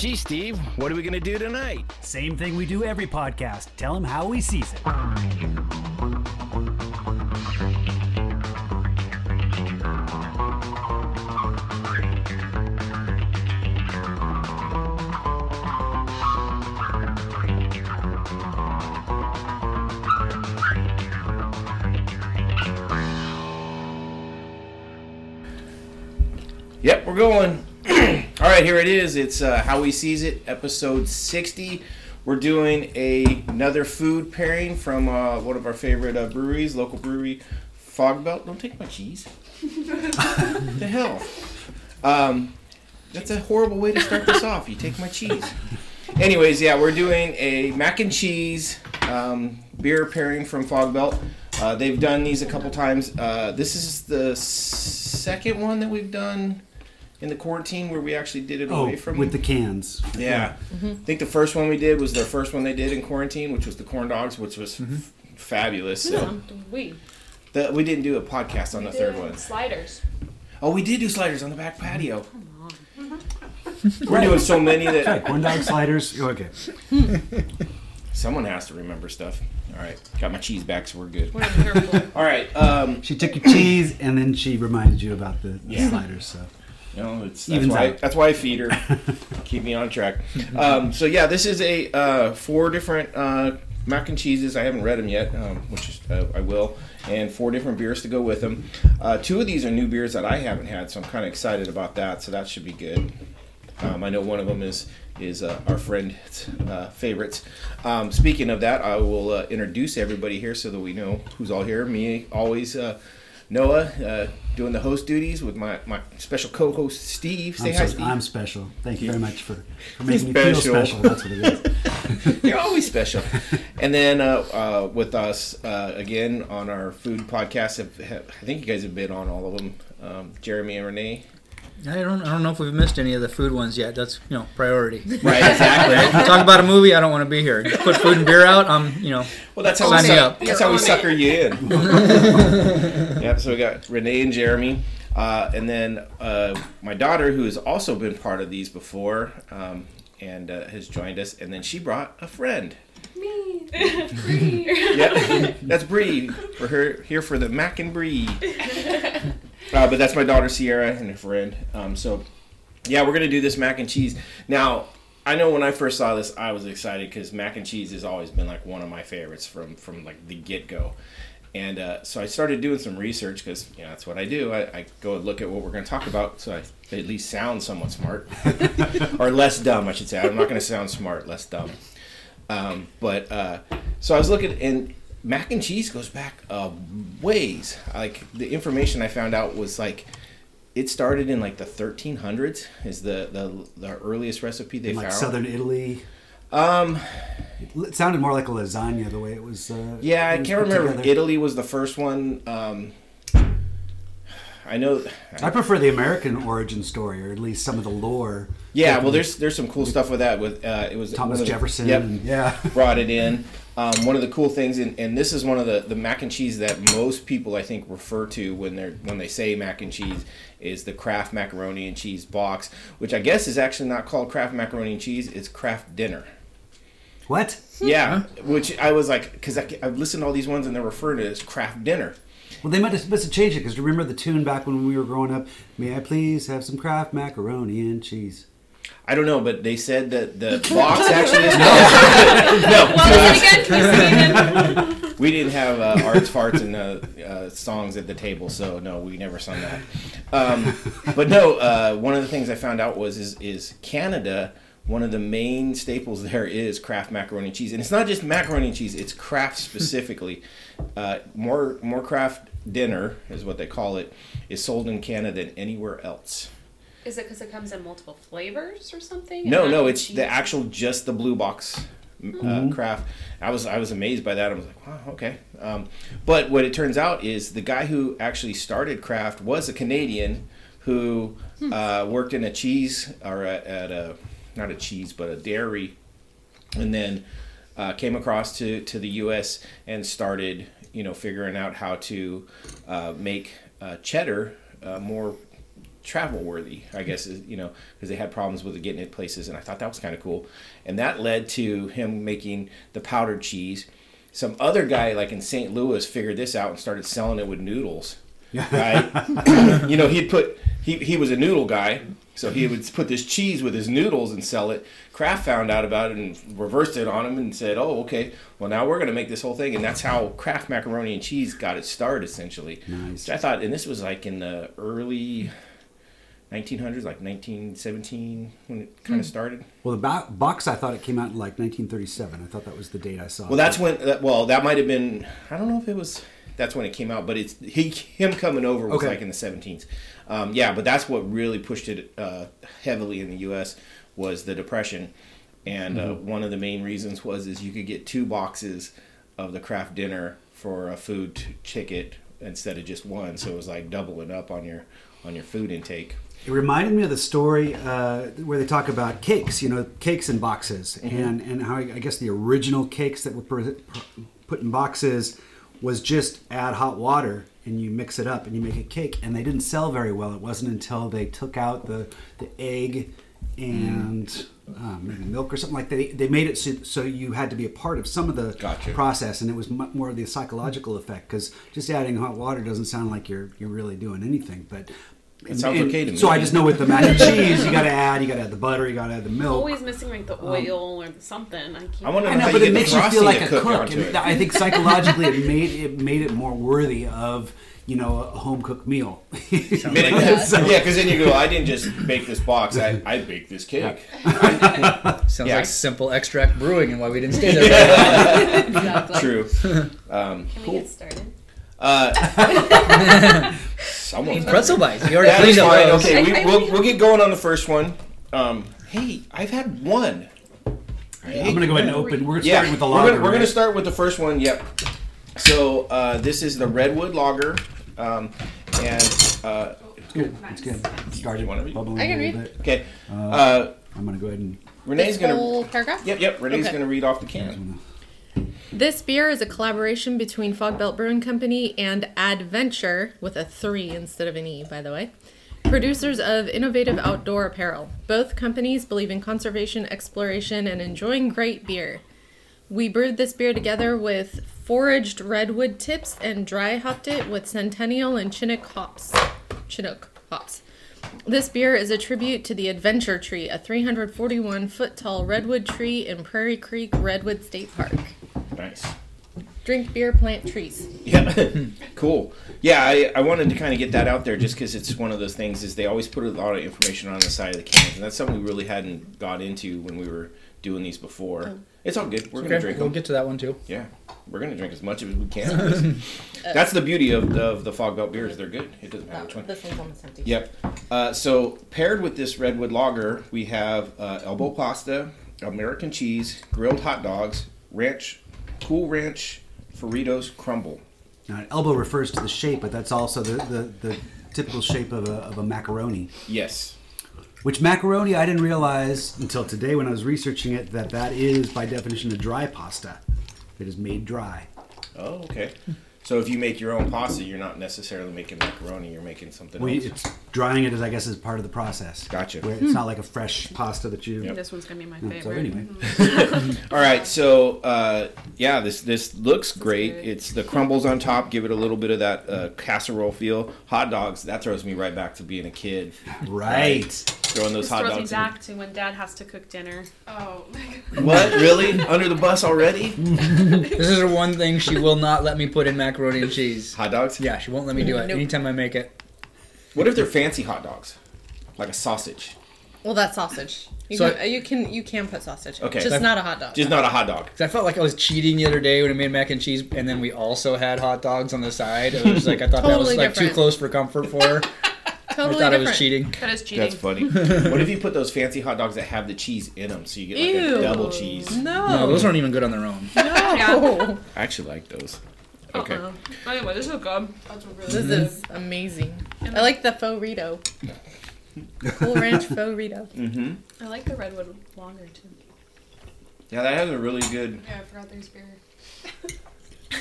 Gee, Steve, what are we going to do tonight? Same thing we do every podcast. Tell him how he sees it. Yep, we're going. Right, here it is. It's uh, How We Sees It, episode 60. We're doing a, another food pairing from uh, one of our favorite uh, breweries, local brewery, Fog Belt. Don't take my cheese. the hell? Um, that's a horrible way to start this off. You take my cheese. Anyways, yeah, we're doing a mac and cheese um, beer pairing from Fog Belt. Uh, they've done these a couple times. Uh, this is the second one that we've done in the quarantine where we actually did it Oh, away from with the cans. yeah. I think the first one we did was their first one they did in quarantine, which was the corn dogs, which was f- fabulous. So No, we. the, we didn't do a podcast on the third did one. Sliders. Oh, we did do sliders on the back patio. We're doing so many Okay, that corn dog sliders. Oh, Okay. someone has to remember stuff. All right, got my cheese back, so we're good. What I'm here for. All right, um, She took your cheese and then she reminded you about the, the Yeah. sliders. So you know, it's, that's Evens why out. that's why I feed her, keep me on track. Um, so yeah, this is a uh, four different uh, mac and cheeses. I haven't read them yet, um, which is, uh, I will, and four different beers to go with them. Uh, two of these are new beers that I haven't had, so I'm kind of excited about that. So that should be good. Um, I know one of them is is uh, our friend's uh, favorites. Um, speaking of that, I will uh, introduce everybody here so that we know who's all here. Me, always, uh, Noah, uh, doing the host duties with my, my special co-host Steve. Say I'm, hi, so- Steve. I'm special. Thank you very much for, for making me feel special. That's what it is. You're always special. and then uh, uh, with us uh, again on our food podcast, have, have, I think you guys have been on all of them. Um, Jeremy and Renee. I don't. I don't know if we've missed any of the food ones yet. That's you know priority. Right, exactly. Talk about a movie. I don't want to be here. Put food and beer out. I'm you know. Well, that's how Sign we me suck, up. that's You're how we sucker you in. yep. So we got Renee and Jeremy, uh, and then uh, my daughter, who has also been part of these before, um, and uh, has joined us. And then she brought a friend. Me. Yep, that's Bree. For her here for the Mac and Bree. Uh, but that's my daughter Sierra and her friend. Um, so yeah, we're gonna do this mac and cheese. Now, I know when I first saw this, I was excited because mac and cheese has always been like one of my favorites from from like the get go. And uh, so I started doing some research because you know that's what I do. I, I go and look at what we're going to talk about, so I at least sound somewhat smart, or less dumb, I should say. I'm not going to sound smart, less dumb. Um, but uh, so I was looking, and mac and cheese goes back uh, ways. Like the information I found out was like it started in like the 1300s. Is the the, the earliest recipe they like found? southern Italy. Um, It sounded more like a lasagna the way it was. Uh, yeah, I was can't remember. together. Italy was the first one. Um, I know. I prefer the American origin story, or at least some of the lore. Yeah, well, there's there's some cool stuff with that. With uh, it was Thomas of the- Jefferson. Yep, yeah. brought it in. Um, one of the cool things, and, and this is one of the, the mac and cheese that most people I think refer to when they're when they say mac and cheese is the Kraft macaroni and cheese box, which I guess is actually not called Kraft macaroni and cheese. It's Kraft dinner. What? Yeah, which I was like, because I've listened to all these ones and they're referring to it as Kraft dinner. Well, they might have, must have changed it because remember the tune back when we were growing up. May I please have some Kraft macaroni and cheese? I don't know, but they said that the box actually is Well, again, can you see it again? We didn't have uh, arts, farts, and uh, uh, songs at the table, so no, we never sung that. Um, but no, uh, one of the things I found out was is, is Canada. One of the main staples there is Kraft macaroni and cheese, and it's not just macaroni and cheese; it's Kraft specifically. Uh, more more Kraft dinner is what they call it is sold in Canada than anywhere else. Is it because it comes in multiple flavors or something? No, no, it's cheese? the actual just the blue box uh, Kraft. I was I was amazed by that. I was like, wow, okay. Um, but what it turns out is the guy who actually started Kraft was a Canadian who uh, worked in a cheese or a, at a not a cheese but a dairy, and then uh, came across to to the U.S. and started you know figuring out how to uh, make uh, cheddar uh, more travel worthy. I guess is you know because they had problems with getting it places, and I thought that was kind of cool. And that led to him making the powdered cheese. Some other guy like in St. Louis figured this out and started selling it with noodles. Right? you know, he'd put he he was a noodle guy, so he would put this cheese with his noodles and sell it. Kraft found out about it and reversed it on him and said, "Oh, okay. Well, now we're going to make this whole thing." And that's how Kraft macaroni and cheese got its start, essentially. Nice. Which I thought, and this was like in the early 1900s, like 1917 when it kind of started. Well, the bo- box I thought it came out in like 1937. I thought that was the date I saw. Well, that's when. uh, Well, that might have been. I don't know if it was. That's when it came out, but it's he him coming over was Okay. like in the 17s. Um, yeah, but that's what really pushed it uh, heavily in the U.S. was the depression, and uh, one of the main reasons was is you could get two boxes of the Kraft dinner for a food ticket instead of just one, so it was like doubling up on your on your food intake. It reminded me of the story uh, where they talk about cakes, you know, cakes in boxes, and and how I guess the original cakes that were put in boxes was just add hot water and you mix it up and you make a cake, and they didn't sell very well. It wasn't until they took out the the egg and um, maybe milk or something like that. They, they made it so, so you had to be a part of some of the Gotcha. process, and it was more of the psychological effect because just adding hot water doesn't sound like you're you're really doing anything, but. It sounds okay to me. So I just know with the mac and cheese, you got to add, you got to add the butter, you got to add the milk. Always missing like the oil or something. I can't. I wonder I know, you but get it makes you feel like to a cook cook. And it. I think psychologically, it made it made it more worthy of you know a home cooked meal. Made yeah, because then you go, I didn't just bake this box, I, I baked this cake. Sounds Yeah. like simple extract brewing and why we didn't stay there. exactly. True. Um, Can we get started? uh, someone's Pretzel bites. You already That cleaned is up fine. those. Okay, we, we'll, we'll get going on the first one. Um, hey, I've had one. I'm gonna go ahead and open. We're Yeah, starting with the we're gonna, we're gonna right? start with the first one. Yep. So uh, this is the Redwood Lager, um, and uh, It's good. It's good. It started You wanna read? bubbling I can a little read. bit. okay, uh, I'm gonna go ahead and. Renee's This gonna. whole paragraph. Yep, yep. Renee's Okay. gonna read off the can. This beer is a collaboration between Fogbelt Brewing Company and Adventure, with a 3 instead of an E, by the way, producers of innovative outdoor apparel. Both companies believe in conservation, exploration, and enjoying great beer. We brewed this beer together with foraged redwood tips and dry hopped it with Centennial and Chinook hops. Chinook hops. This beer is a tribute to the Adventure Tree, a 341 foot tall redwood tree in Prairie Creek Redwood State Park. Nice. Drink beer, plant trees. Yeah, cool. Yeah, I, I wanted to kind of get that out there just because it's one of those things is they always put a lot of information on the side of the cans, and that's something we really hadn't got into when we were doing these before. It's all good. We're gonna drink we'll them. get to that one too. Yeah, we're gonna drink as much as we can. That's the beauty of the, of the fog belt beers. They're good. It doesn't matter which one. This one's almost empty. Yep. Uh, so paired with this redwood lager, we have uh, elbow pasta, American cheese, grilled hot dogs, ranch, cool ranch, Fritos crumble. Now, an elbow refers to the shape, but that's also the, the, the typical shape of a, of a macaroni. Yes. Which macaroni I didn't realize until today when I was researching it that that is by definition a dry pasta. It is made dry. Oh, okay. So if you make your own pasta, you're not necessarily making macaroni. You're making something We, else. it's drying it is I guess is part of the process. Gotcha. Where it's not like a fresh pasta that you. Yep. This one's gonna be my favorite. so anyway, All right, so uh, yeah, this this looks great. It's the crumbles on top, give it a little bit of that uh, casserole feel. Hot dogs, that throws me right back to being a kid. right. Throwing those This hot throws me dogs. in- back to when Dad has to cook dinner. Oh, What? Really? Under the bus already? This is the one thing she will not let me put in macaroni and cheese. Hot dogs? Yeah, she won't let me do it. Nope. Anytime I make it. What if they're fancy hot dogs? Like a sausage. Well, that's sausage. You, So can, you can you can put sausage. Okay. Just not a hot dog. Just not a hot dog. 'Cause I felt like I was cheating the other day when I made mac and cheese, and then we also had hot dogs on the side. It was like I thought that was Totally like too close for comfort for her. totally I thought I different. was cheating. that is cheating. That's funny. what if you put those fancy hot dogs that have the cheese in them so you get like Ew. a double cheese? No. No, those aren't even good on their own. Yeah. I actually like those. Okay. Uh-uh. Anyway, this is good. This is amazing. I like the faux Rito. Cool Ranch faux Rito. Mm-hmm. I like the redwood lager too. Yeah, that has a really good. Yeah, I forgot there's beer.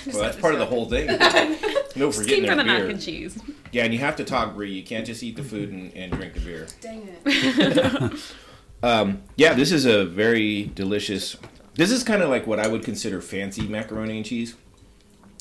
Well, that's part of the whole thing. No Just forgetting keep for their the mac and cheese. Yeah, and you have to talk, Brie. You can't just eat the food and, and drink the beer. Dang it. Um, yeah, this is a very delicious. This is kind of like what I would consider fancy macaroni and cheese.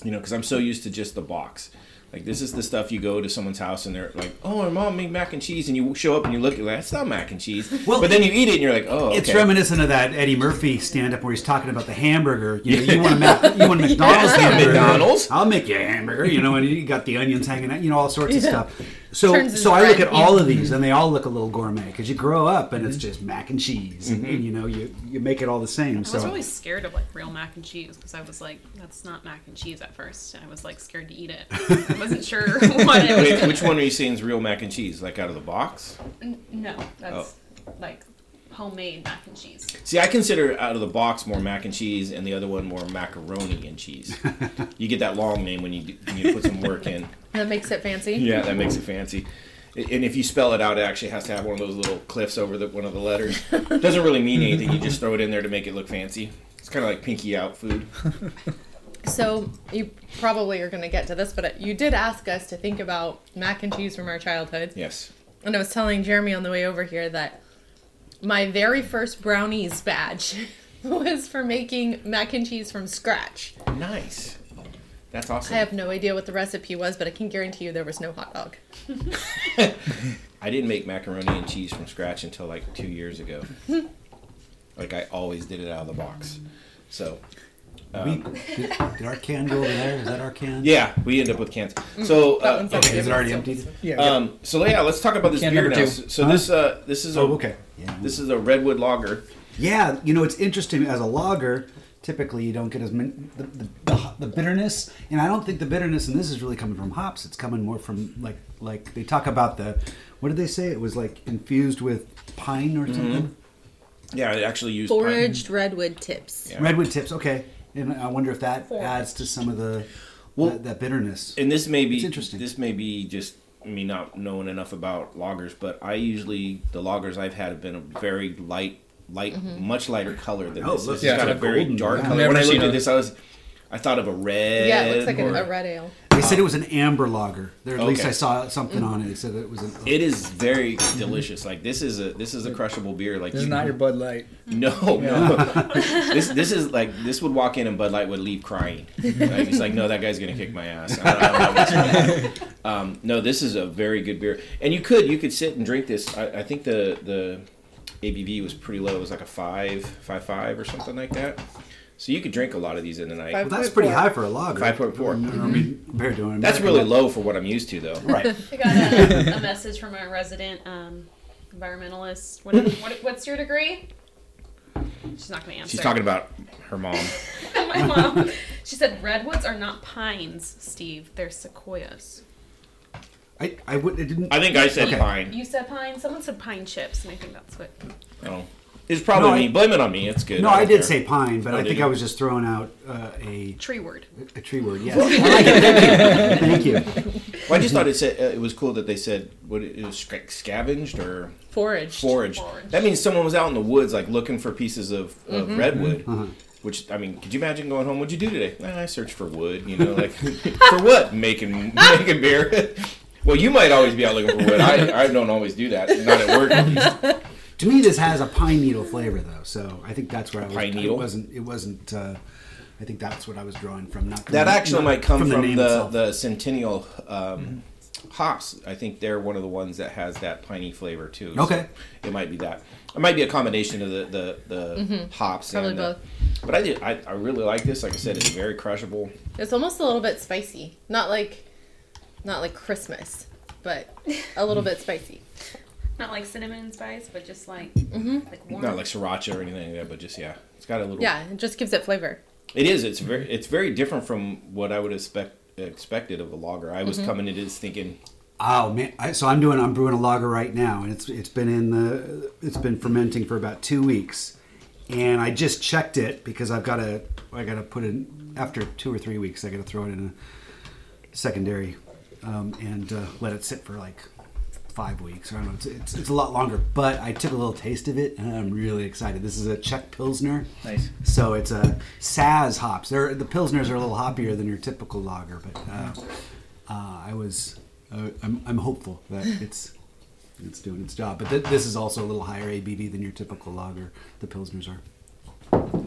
You know, because I'm so used to just the box. Like this is the stuff you go to someone's house and they're like, "Oh, my mom made mac and cheese," and you show up and you look at that's not mac and cheese. Well, but then you eat it and you're like, "Oh, It's reminiscent of that Eddie Murphy stand-up where he's talking about the hamburger. You know, you want a Mac, you want a McDonald's Yeah, hamburger. McDonald's. I'll make you a hamburger. You know, and you got the onions hanging out. You know, all sorts of stuff. So, so I look at all of these, and they all look a little gourmet because you grow up and it's mm-hmm. just mac and cheese, and, and, you know, you you make it all the same. I was So really scared of like real mac and cheese because I was like, that's not mac and cheese at first. and I was like scared to eat it. I wasn't sure what it was. Wait, which one are you saying is real mac and cheese? Like out of the box? N- No, that's oh. like homemade mac and cheese. See, I consider out of the box more mac and cheese, and the other one more macaroni and cheese. you get that long name when you do- when you put some work in. That makes it fancy. Yeah, that makes it fancy. And if you spell it out, it actually has to have one of those little cliffs over the, one of the letters. It Doesn't really mean anything. You just throw it in there to make it look fancy. It's kind of like pinky out food. So you probably are going to get to this, but uh, you did ask us to think about mac and cheese from our childhood. Yes. And I was telling Jeremy on the way over here that my very first brownies badge was for making mac and cheese from scratch. Nice. That's awesome. I have no idea what the recipe was, but I can guarantee you there was no hot dog. I didn't make macaroni and cheese from scratch until like two years ago. like I always did it out of the box. So we, did, did our can go over there? Is that our can? yeah, we end up with cans. So That uh, Okay, is it already emptied? Yeah. um, so yeah, let's talk about this Can beer now. two. So, so Huh? this uh, this is a Oh, okay. Yeah. this is a redwood lager. Yeah, you know it's interesting as a lager. Typically, you don't get as min- the, the, the, the bitterness, and I don't think the bitterness in this is really coming from hops. It's coming more from like like they talk about the what did they say? It was like infused with pine or mm-hmm. something. Yeah, I actually used pine. Foraged redwood tips. Yeah. Redwood tips. Okay, and I wonder if that Foraged. adds to some of the Well, that, that bitterness. And this may be It's interesting. This may be just me not knowing enough about lagers, but I usually the lagers I've had have been a very light, light, mm-hmm. much lighter color than Oh, this. look, This yeah, has got a it's very dark color. When I seen looked at this, I was I thought of a red. Yeah, it looks like or- a, a red ale. They said it was an amber lager. There, at least I saw something mm-hmm. on it. They said it was an. It is very mm-hmm. delicious. Like this is a this is a crushable beer. Like this is not your Bud Light. No, no. this this is like this would walk in and Bud Light would leave crying. Like, he's like, no, that guy's gonna kick my ass. I don't- I don't know what's wrong. um, no, this is a very good beer, and you could you could sit and drink this. I, I think the the ABV was pretty low. It was like a five five five or something like that. So you could drink a lot of these in the night. Well, that's pretty 5.4. high for a lager. 5.4. I mean, compared to an That's really low for what I'm used to, though. Right. I got a, a message from a resident um, environmentalist. What, what, what's your degree? She's not going to answer. She's talking about her mom. My mom. She said redwoods are not pines, Steve. They're sequoias. I, I would. It didn't. I think I said Okay. pine. You said pine. Someone said pine chips, and I think that's what. Oh, it's probably No, I- me. Blame it on me. It's good. no, I I did care. say pine, but Oh, I think you? I was just throwing out uh, a Tree word. a tree word. Yes. I like it. Thank you. Thank you. Well, I just thought it said uh, it was cool that they said what it was scavenged or Foraged. foraged. Foraged. That means someone was out in the woods like looking for pieces of, of Mm-hmm. redwood. Uh-huh. Which I mean, could you imagine going home? What'd you do today? "Eh, I searched for wood. You know, like for what? Making making beer. Well, you might always be out looking for wood. I, I don't always do that. Not at work. At least. To me, this has a pine needle flavor, though. So I think that's where I was. Pine It needle? wasn't. It wasn't. Uh, I think that's what I was drawing from. Not That not- actually not might come from, name the itself. the Centennial um, hops. I think they're one of the ones that has that piney flavor too. So Okay. it might be that. It might be a combination of the the, the hops. Probably and the- both. But I did. I, I really like this. Like I said, it's very crushable. It's almost a little bit spicy. Not like, not like Christmas, but a little bit spicy. Not like cinnamon and spice, but just like Mm-hmm. like warm. Not like sriracha or anything like that, but just yeah, it's got a little. Yeah, it just gives it flavor. It is. It's very. It's very different from what I would expect expected of a lager. I Mm-hmm. was coming into this thinking, Oh man! I, so I'm doing. I'm brewing a lager right now, and it's it's been in the. It's been fermenting for about two weeks, and I just checked it because I've got to. I got to put in after two or three weeks. I got to throw it in a secondary, um, and uh, let it sit for like five weeks. I don't know. It's, it's it's a lot longer, but I took a little taste of it, and I'm really excited. This is a Czech Pilsner. Nice. So it's a Saaz hops. They're, the Pilsners are a little hoppier than your typical lager, but uh, uh, I was uh, I'm, I'm hopeful that it's it's doing its job. But th- this is also a little higher ABV than your typical lager. The Pilsners are.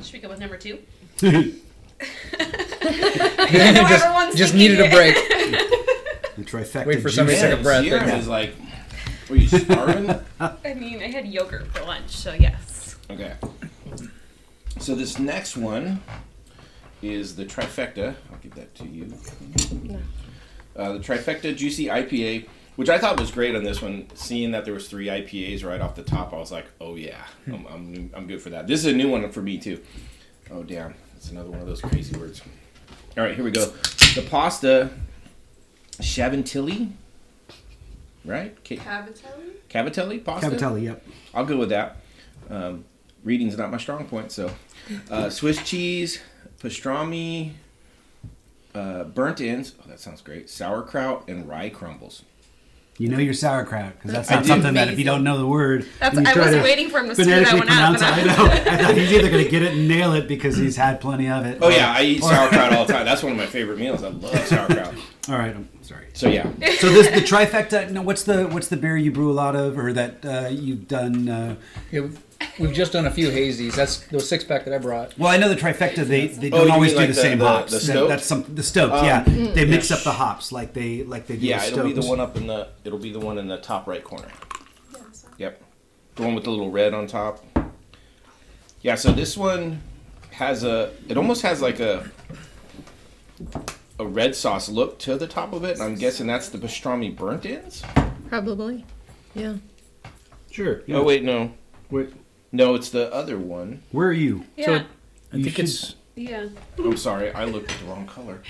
Should we go with number two? just just thinking needed a break. The trifecta. Wait for somebody to juice. take a breath. Sierra there. is like, were you starving? I mean, I had yogurt for lunch, so yes. okay. So this next one is the trifecta. I'll give that to you. Uh, the trifecta juicy IPA, which I thought was great on this one. Seeing that there was three IPAs right off the top, I was like, oh yeah, I'm, I'm, I'm good for that. This is a new one for me too. Oh damn, it's another one of those crazy words. All right, here we go. The pasta, Chavantilli, right? Ca- Cavatelli pasta. Cavatelli, yep. I'll go with that. Um, reading's not my strong point, so uh, Swiss cheese, pastrami, uh, burnt ends. Oh, that sounds great. Sauerkraut and rye crumbles. You know your sauerkraut because that's not do. something that if you don't know the word, That's, and you I was to waiting for him to screw that one out. pronounce But it. I I, know. I thought he's either going to get it and nail it because he's had plenty of it. Oh or- yeah, I eat or- sauerkraut all the time. That's one of my favorite meals. I love sauerkraut. All right, I'm sorry. So yeah, So this the trifecta. No, what's the what's the beer you brew a lot of, or that uh, you've done? Uh, Yeah, we've- we've just done a few hazies. That's those six pack that I brought. well, I know the trifecta. They they Oh, don't you always do like the, the- same the- hops. the That- stoked? that's some the stoked. Um, yeah, they mix yeah. up the hops like they like they do. yeah, it'll be the one up in the. It'll be the one in the top right corner. Yep, the one with the little red on top. Yeah, so this one has a. It almost has like a. A red sauce look to the top of it, and I'm guessing that's the pastrami burnt ends. Probably. Yeah. Sure. Oh wait, no, Wait, no, it's the other one. where are you? yeah, So I You think should- it's yeah. I'm sorry, I looked at the wrong color.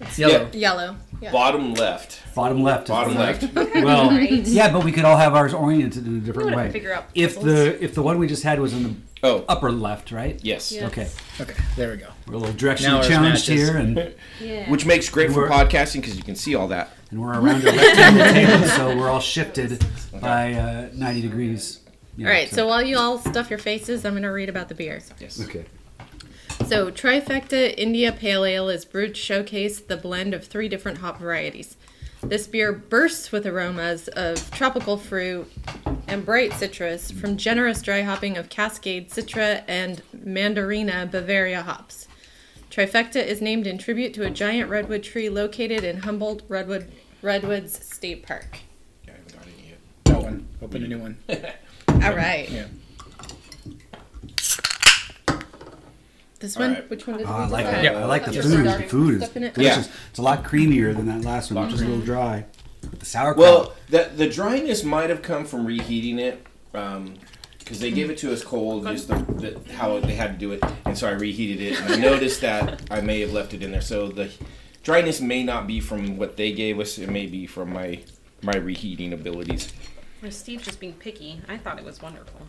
It's yellow. Yellow. Yeah. Bottom left. Bottom left. Bottom the- left. Well, Right. yeah, but we could all have ours oriented in a different We would have way. figure out If the if the one we just had was in the Oh, upper left, right? yes. Yeah. Okay, Okay, there we go. we're a little directionally challenged matches. here, and, Yeah. Which makes great for We're- podcasting because you can see all that. and we're around a rectangle table, so we're all shifted by uh, ninety degrees. Yeah, All right, so while you all stuff your faces, I'm going to read about the beer. Yes. okay. So, Trifecta India Pale Ale is brewed to showcase the blend of three different hop varieties. This beer bursts with aromas of tropical fruit and bright citrus from generous dry hopping of Cascade Citra and Mandarina Bavaria hops. Trifecta is named in tribute to a giant redwood tree located in Humboldt Redwood Redwoods State Park. Yeah, I haven't got any yet. That one. Open a new one. All right. Yeah. This one, right. which one did ah, Oh, we I like that. Yeah. I like the Just food. The food is stuff it? delicious. Yeah. It's a lot creamier than that last one, Lot which is a little mm-hmm. dry. But the sauerkraut. Well, the the dryness might have come from reheating it, um, because they gave it to us cold, just the, the how they had to do it, and so I reheated it, and I noticed that I may have left it in there. So the dryness may not be from what they gave us; it may be from my my reheating abilities. Or Steve just being picky. I thought it was wonderful.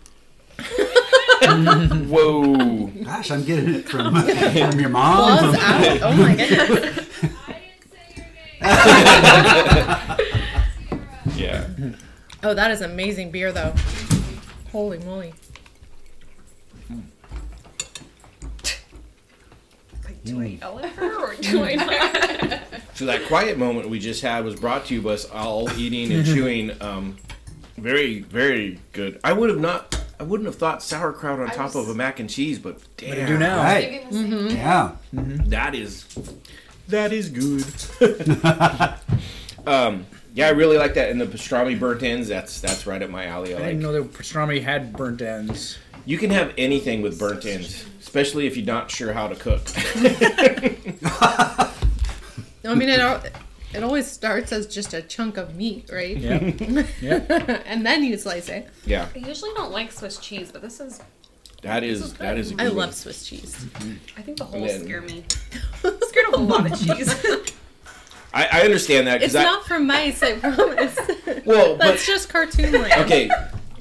Whoa! gosh, I'm getting it from from your mom. Claws from- Oh my goodness. Yeah. Oh, that is amazing beer, though. Holy moly. Like, do I yell at her or do I not? So that quiet moment we just had was brought to you by us all eating and chewing. Um, very, very good. I would have not. I wouldn't have thought sauerkraut on top of a mac and cheese, but damn, What do you do now? Right. Yeah. that is that is good. um, yeah, I really like that, and the pastrami burnt ends. That's that's right up my alley. I I didn't like. know that pastrami had burnt ends. You can have anything with burnt ends, especially if you're not sure how to cook. I mean, it, al- it always starts as just a chunk of meat, right? Yeah. yeah. and then you slice it. yeah, I usually don't like Swiss cheese, but this is. that is that is. A good I one. love Swiss cheese. I think the And holes then- scare me. I'm scared of a lot of cheese. I, I understand that It's because I not for mice, I promise. well, That's just cartoon land. okay.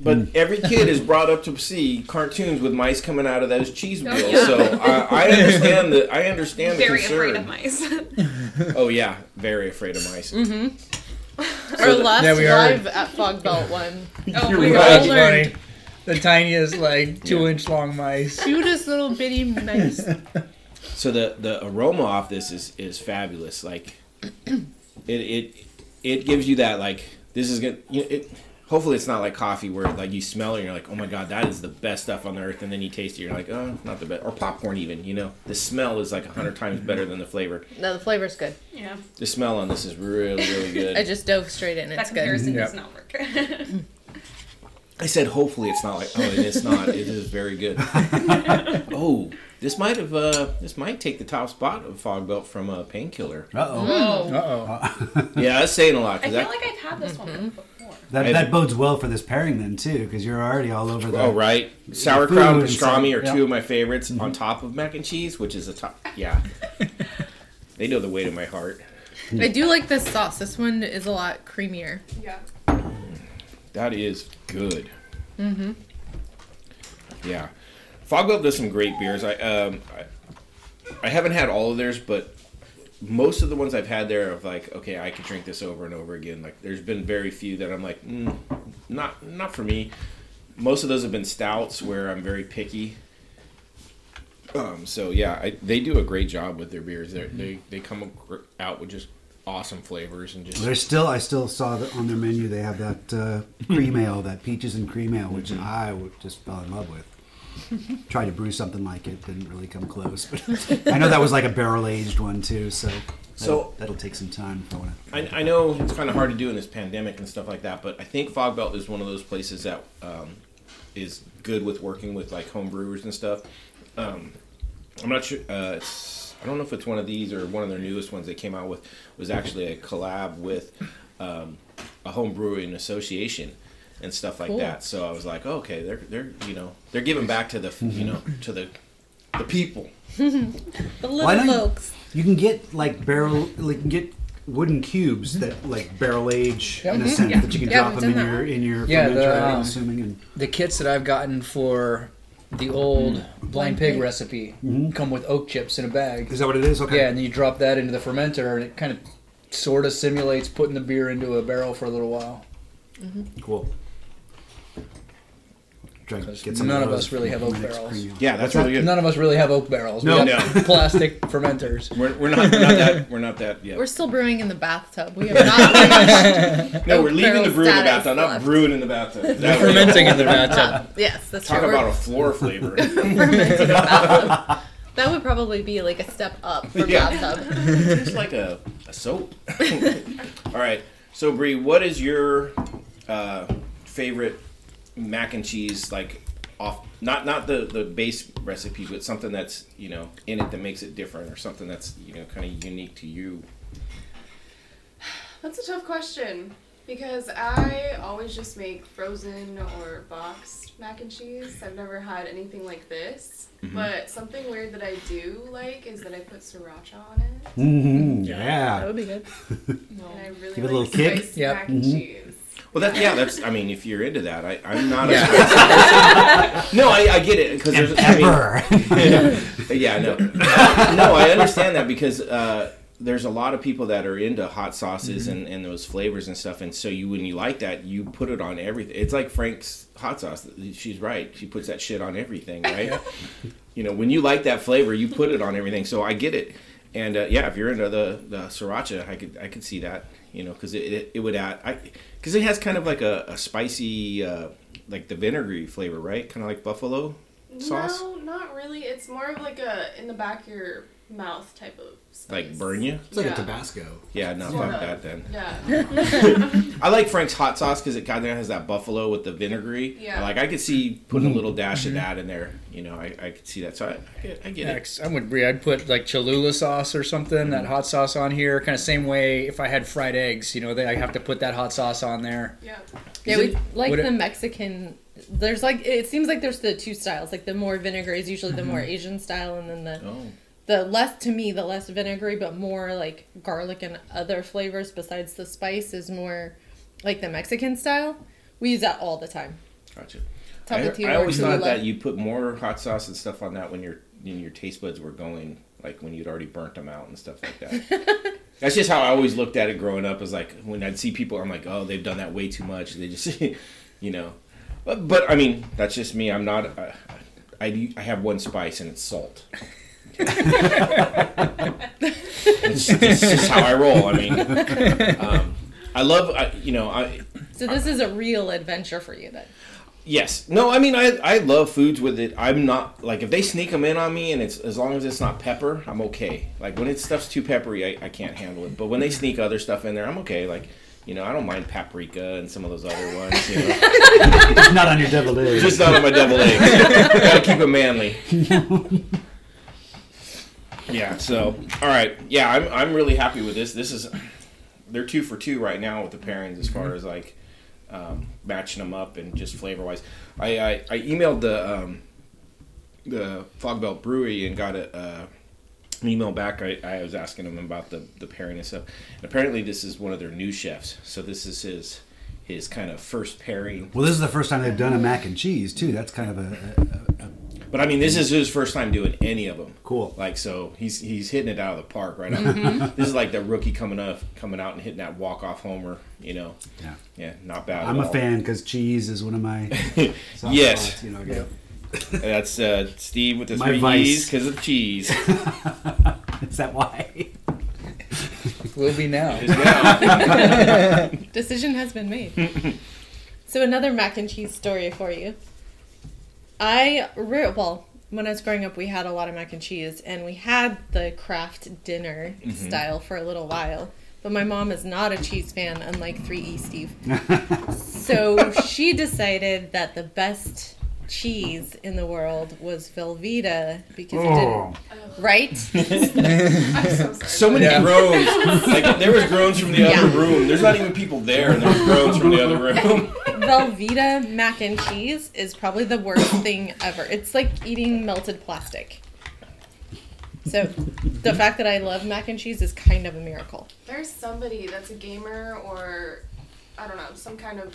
But mm. every kid is brought up to see cartoons with mice coming out of those cheese oh, wheels, yeah. so I, I understand the I understand the concern. Very concern. afraid of mice. Oh yeah, very afraid of mice. Mm-hmm. Our last Yeah, we are. live at Fog Belt one. Oh, You're we right. All learned. The tiniest, like two inch long mice. Cutest little bitty mice. So the the aroma off this is is fabulous. Like it it it gives you that like this is good. You know, it hopefully it's not like coffee where like you smell it and you're like oh my god that is the best stuff on the earth and then you taste it you're like oh not the best or popcorn even you know the smell is like a hundred times better than the flavor. No, the flavor's good. Yeah, The smell on this is really really good. I just dove straight in. that It's good. comparison Yeah. does not work. I said hopefully it's not like oh it's not it is very good. oh this might have uh this might take the top spot of Fog Belt from a painkiller. Uh oh. Whoa. Uh oh. Yeah, that's saying a lot I feel that. like I've had this Mm-hmm. one before. That, I- that bodes well for this pairing then too, because you're already all over the. Oh right, sauerkraut and and pastrami are yeah. two of my favorites on top of mac and cheese, which is a top. Yeah, they know the weight of my heart. I do like this sauce. This one is a lot creamier. Yeah. That is good. Mm-hmm. Yeah, Fogbelt does some great beers. I um I, I haven't had all of theirs, but most of the ones I've had there of like, okay, I could drink this over and over again. Like, there's been very few that I'm like, mm, not not for me. Most of those have been stouts where I'm very picky. Um, so yeah, I, they do a great job with their beers. They're, they they come out with just awesome flavors and just There's still, I still saw that on their menu they have that uh, cream ale, that peaches and cream ale, which Mm-hmm. I just fell in love with. Tried to brew something like it, didn't really come close. But I know that was like a barrel aged one too, so that'll, that'll take some time if I want to. I, I know it's kind of hard to do in this pandemic and stuff like that, but I think Fog Belt is one of those places that um, is good with working with like home brewers and stuff. Um, I'm not sure. Uh, it's, I don't know if it's one of these or one of their newest ones they came out with was actually a collab with um, a home brewing association and stuff like Cool. that. So I was like, oh, okay, they're they're you know they're giving back to the you know to the the people. The little Why don't you- folks. You can get like barrel, like you can get wooden cubes that like barrel age in a Mhm. sense Yeah. that you can Yeah, drop them in done your in your Yeah, fermenter. the, I'm um, assuming and The kits that I've gotten for the old blind Blind pig pig. recipe come with oak chips in a bag. is that what it is? Okay. Yeah, and then you drop that into the fermenter, and it kind of sort of simulates putting the beer into a barrel for a little while. Cool. Try to 'Cause get some none of those us really have oak barrels. cream. Yeah, that's really good. None of us really have oak barrels. No. we have plastic fermenters. We're, we're not we're not that we're not that yet. We're still brewing in the bathtub. We have not. No, oak we're leaving the brew in the status bathtub, not brewing in the bathtub. That would Fermenting in the bathtub. Yes, that's Talk true. about We're a floor flavor. fermenting in the bathtub. That would probably be like a step up from Yeah. bathtub. It's like a, a soap. All right. So Brie, what is your uh, favorite mac and cheese like off not not the the base recipe, but something that's, you know, in it that makes it different or something that's, you know, kind of unique to you. That's a tough question because I always just make frozen or boxed mac and cheese. I've never had anything like this. Mm-hmm. But something weird that I do like is that I put sriracha on it. Mm-hmm. That Yeah. would be good. And I really Give it a little kick. spiced Yep. mac and Mhm. cheese. Well, that yeah, that's. I mean, if you're into that, I, I'm not. Yeah. A no, I, I get it because And there's. I mean, pepper. yeah, no, no, I understand that because uh, there's a lot of people that are into hot sauces and, and those flavors and stuff, and so you when you like that, you put it on everything. It's like Frank's hot sauce. She's right. She puts that shit on everything, right? you know, when you like that flavor, you put it on everything. So I get it, and uh, yeah, if you're into the the sriracha, I could I could see that. You know, because it, it it would add I because it has kind of like a, a spicy uh, like the vinegary flavor, right? Kind of like buffalo sauce. No, not really. It's more of like a in the back of your mouth type of spice. Like burn you? It's like Yeah. a Tabasco. Yeah, no, Yeah. fuck that then. Yeah. I like Frank's hot sauce because it kind of has that buffalo with the vinegary. Yeah. Like I could see putting a little mm-hmm. dash of mm-hmm. that in there. You know, I, I could see that. So I, I get, I get it. Next, I'm with Brie. I'd put like Cholula sauce or something, that mm-hmm. hot sauce on here. Kind of same way if I had fried eggs, you know, they, I have to put that hot sauce on there. yeah. Yeah, we like would it- the Mexican. There's like it seems like there's the two styles. Like the more vinegary is usually the more Mm-hmm. Asian style, and then the Oh, the less to me the less vinegary, but more like garlic and other flavors besides the spice is more like the Mexican style. We use that all the time. gotcha. I, I always thought that you put more hot sauce and stuff on that when your when your taste buds were going, like when you'd already burnt them out and stuff like that. That's just how I always looked at it growing up. Is like when I'd see people, I'm like, oh, they've done that way too much. They just, you know. But, but I mean, that's just me. I'm not. Uh, I I have one spice and it's salt. It's, it's just how I roll. I mean, um, I love. I, you know, I So this is a real adventure for you then. Yes. No, I mean I I love foods with it. I'm not like if they sneak them in on me and it's as long as it's not pepper, I'm okay. Like when it's stuff's too peppery, I, I can't handle it. But when they sneak other stuff in there, I'm okay. Like you know, I don't mind paprika and some of those other ones. You know, Just Not on your double egg. just not on my double eggs. Gotta keep it manly. Yeah. So all right. Yeah, I'm I'm really happy with this. This is they're two for two right now with the pairings as far as like um, matching them up and just flavor wise. I, I I emailed the um, the Fog Belt Brewery and got a. Uh, an email back. I, I was asking them about the the pairing and stuff. And apparently, this is one of their new chefs. So this is his his kind of first pairing. Well, this is the first time they've done a mac and cheese too. That's kind of a, a, a But I mean, this is his first time doing any of them. cool. Like so, he's he's hitting it out of the park right now. this is like the rookie coming up, coming out and hitting that walk off homer. You know, Yeah. yeah, not bad. I'm at a all. fan because cheese is one of my Yes. spots, you know, yeah. That's uh, Steve with the My three vice. E's because of cheese. Is that why? Will be now. Yeah. Decision has been made. so another mac and cheese story for you. I re- well, when I was growing up, we had a lot of mac and cheese, and we had the Kraft dinner mm-hmm. style for a little while. But my mom is not a cheese fan, unlike 3E Steve. so she decided that the best cheese in the world was Velveeta because it Oh, didn't. Right? I'm so sorry. so many Yeah. groans. Like there was groans from the Yeah. other room. There's not even people there, and there's groans from the other room. Velveeta mac and cheese is probably the worst thing ever. It's like eating melted plastic. So, the fact that I love mac and cheese is kind of a miracle. There's somebody that's a gamer or I don't know, some kind of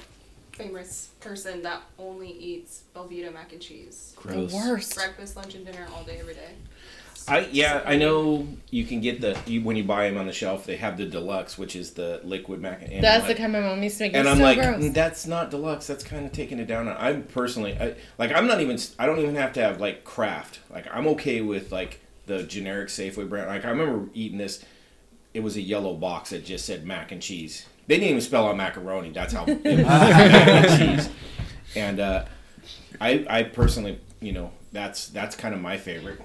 famous person that only eats Velveeta mac and cheese. The worst. Breakfast, lunch, and dinner all day, every day. I yeah, I know you can get the you, when you buy them on the shelf. They have the deluxe, which is the liquid mac and That's I'm the like- kind my mom used to make. And It's I'm so like, gross. "Mm, that's not deluxe. That's kind of taking it down. I'm personally, I, like, I'm not even. I don't even have to have like Kraft. Like, I'm okay with like the generic Safeway brand. Like, I remember eating this. It was a yellow box that just said mac and cheese. They didn't even spell out macaroni. That's how it was mac and cheese. And uh, I, I personally, you know, that's that's kind of my favorite.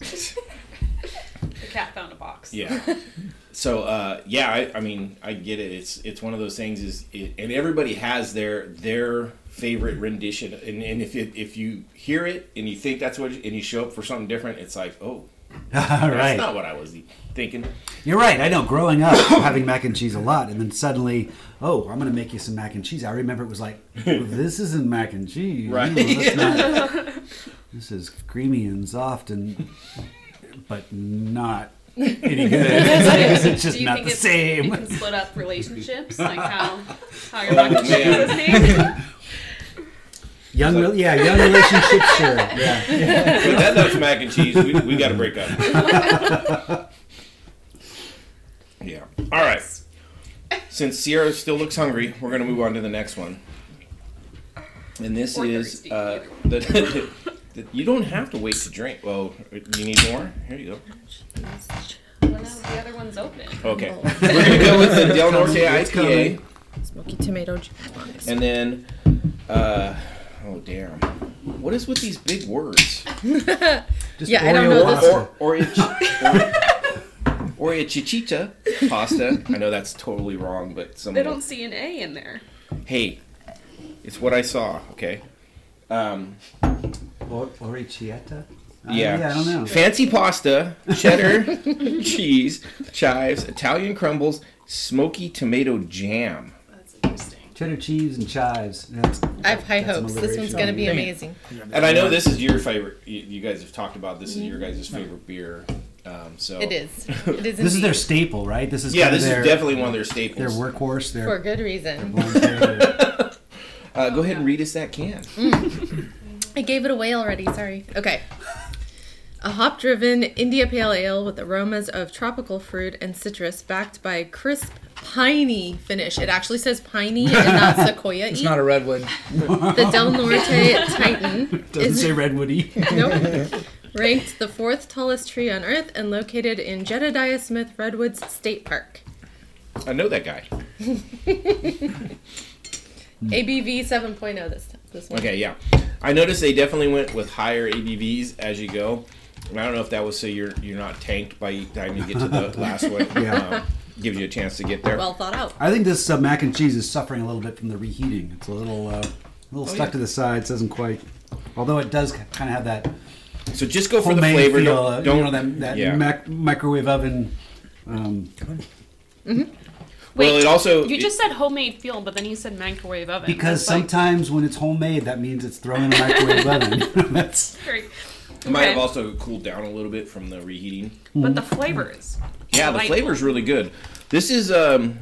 The cat found a box. Yeah. So uh, yeah, I, I mean, I get it. It's it's one of those things is, it, and everybody has their their favorite rendition, and, and if it, if you hear it and you think that's what, and you show up for something different, it's like, oh, all that's right. not what I was thinking. You're right. I know. Growing up, having mac and cheese a lot, and then suddenly, oh, I'm going to make you some mac and cheese. I remember it was like, well, this isn't mac and cheese. Right. You know, that's not- this is creamy and soft and, but not any good. it's Do just you not think the it's, same. You can split up relationships, like how how your mac and cheese man. is. Young, re- yeah, young relationship, sure. Yeah. If that that's mac and cheese. We, we got to break up. yeah. All right. Since Sierra still looks hungry, we're gonna move on to the next one. And this Or is uh, the, the, you don't have to wait to drink. Well, you need more. Here you go. Well, no, the other one's open. Okay, we're gonna go with the Del Norte It's IPA, Smoky tomato juice. and then, uh, oh damn, what is with these big words? Just Yeah, I don't know this- pasta. Or or a, or, or a chichita pasta. I know that's totally wrong, but some They don't see an A in there. hey, it's what I saw. Okay. Um, Or, Oricietta? Uh, yeah. yeah, I don't know. Fancy pasta, cheddar, cheese, chives, Italian crumbles, smoky tomato jam. That's interesting. Cheddar cheese and chives. That's, I have high hopes. This one's going to be amazing. And I know this is your favorite. You, you guys have talked about this is your guys' favorite beer. Um, so It is. It is. This is their staple, right? This is Yeah, this their, is definitely one of their staples. their workhorse. Their for good reason. blonde hair. Uh, go ahead and read us that can. I gave it away already. Sorry. Okay. A hop driven India Pale Ale with aromas of tropical fruit and citrus, backed by a crisp, piney finish. It actually says piney and not sequoia. It's not a redwood. the Del Norte Titan Doesn't is say redwoody. nope, ranked the fourth tallest tree on Earth and located in Jedediah Smith Redwoods State Park. I know that guy. ABV 7.0 this this one. Okay, yeah. I noticed they definitely went with higher ABVs as you go. And I don't know if that was so you're you're not tanked by the time you get to the last one. Yeah. Um, gives you a chance to get there. Well thought out. I think this uh, mac and cheese is suffering a little bit from the reheating. It's a little, uh, a little stuck yeah. to the sides. Doesn't quite. Although it does kind of have that so just go for the flavor. feel. Don't, uh, don't you know that, that yeah. mac- microwave oven. Um, well, it also You it- just said homemade feel, but then you said microwave oven. because That's like sometimes when it's homemade, that means it's thrown in a microwave oven. That's very- it might have also cooled down a little bit from the reheating. But the flavors. Yeah, the delightful. flavor's really good. This is um,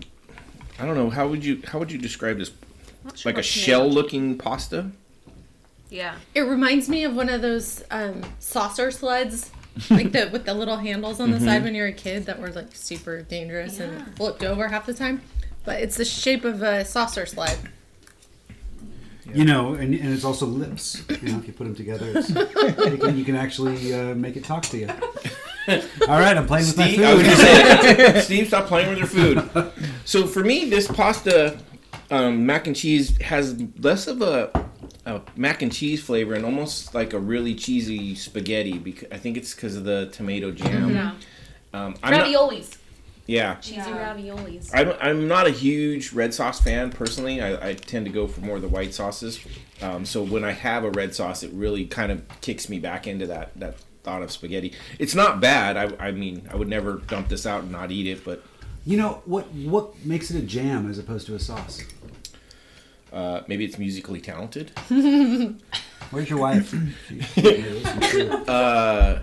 I don't know how would you how would you describe this? Sure Like a shell-looking pasta. Yeah. It reminds me of one of those um, saucer sleds, like the with the little handles on the side when you're a kid that were like super dangerous and flipped over half the time. But it's the shape of a saucer sled. you know, and, and it's also lips. You know, if you put them together, it's, you, can, you can actually uh, make it talk to you. All right, I'm playing with my Steve, I food. Steve, stop playing with your food. So for me, this pasta um, mac and cheese has less of a, a mac and cheese flavor and almost like a really cheesy spaghetti. Because I think it's because of the tomato jam. Yeah. Um, I'm not, Raviolis. yeah, Cheesy Yeah. raviolis. I'm, I'm not a huge red sauce fan personally. I, I tend to go for more of the white sauces. Um, so when I have a red sauce, it really kind of kicks me back into that that thought of spaghetti. It's not bad. I, I mean, I would never dump this out and not eat it, but You know what? What makes it a jam as opposed to a sauce? Uh, maybe it's musically talented. Where's your wife? She- she made this, I'm. Uh,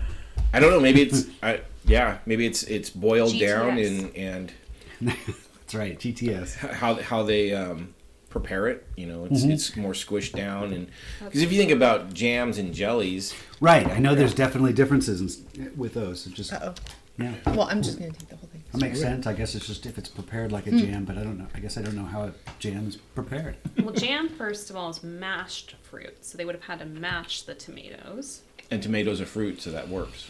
I don't know. Maybe it's I, yeah. Maybe it's it's boiled down and and That's right, GTS. how how they um, prepare it. You know, Mm-hmm. it's it's more squished down and because if you think about jams and jellies, Right, I know there's definitely differences in, with those. It just Uh-oh. yeah, Well, I'm just gonna take the whole thing. That makes sense. I guess it's just if it's prepared like a Hmm. jam, but I don't know. I guess I don't know how a jam is prepared. well, jam, first of all, is mashed fruit. So they would have had to mash the tomatoes. and tomatoes are fruit, so that works.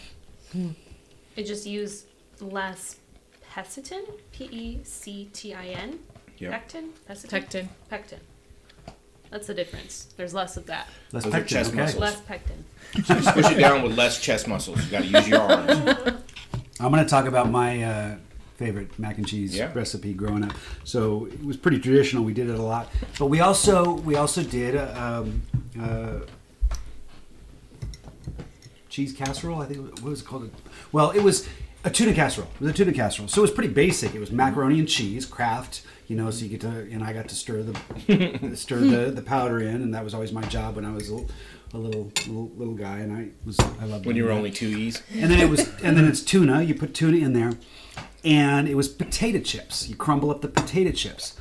It just used less pectin, P E C T I N. Yeah. Pectin? Pectin? Pectin. Pectin. That's the difference. There's less of that. Let's Those pectin, chest okay. muscles. Less pectin. So you squish it down with less chest muscles. You got to use your arms. I'm going to talk about my uh, favorite mac and cheese Yeah. recipe growing up. So it was pretty traditional. We did it a lot, but we also we also did um, uh, cheese casserole. I think what was it called? Well, it was a tuna casserole. It was a tuna casserole. So it was pretty basic. It was macaroni and cheese, Kraft. You know, so you get to and I got to stir the stir the, the powder in, and that was always my job when I was a little a little little, little guy, and I was I loved When you were that only two E's. and then it was and then it's tuna you put tuna in there and it was potato chips. You crumble up the potato chips.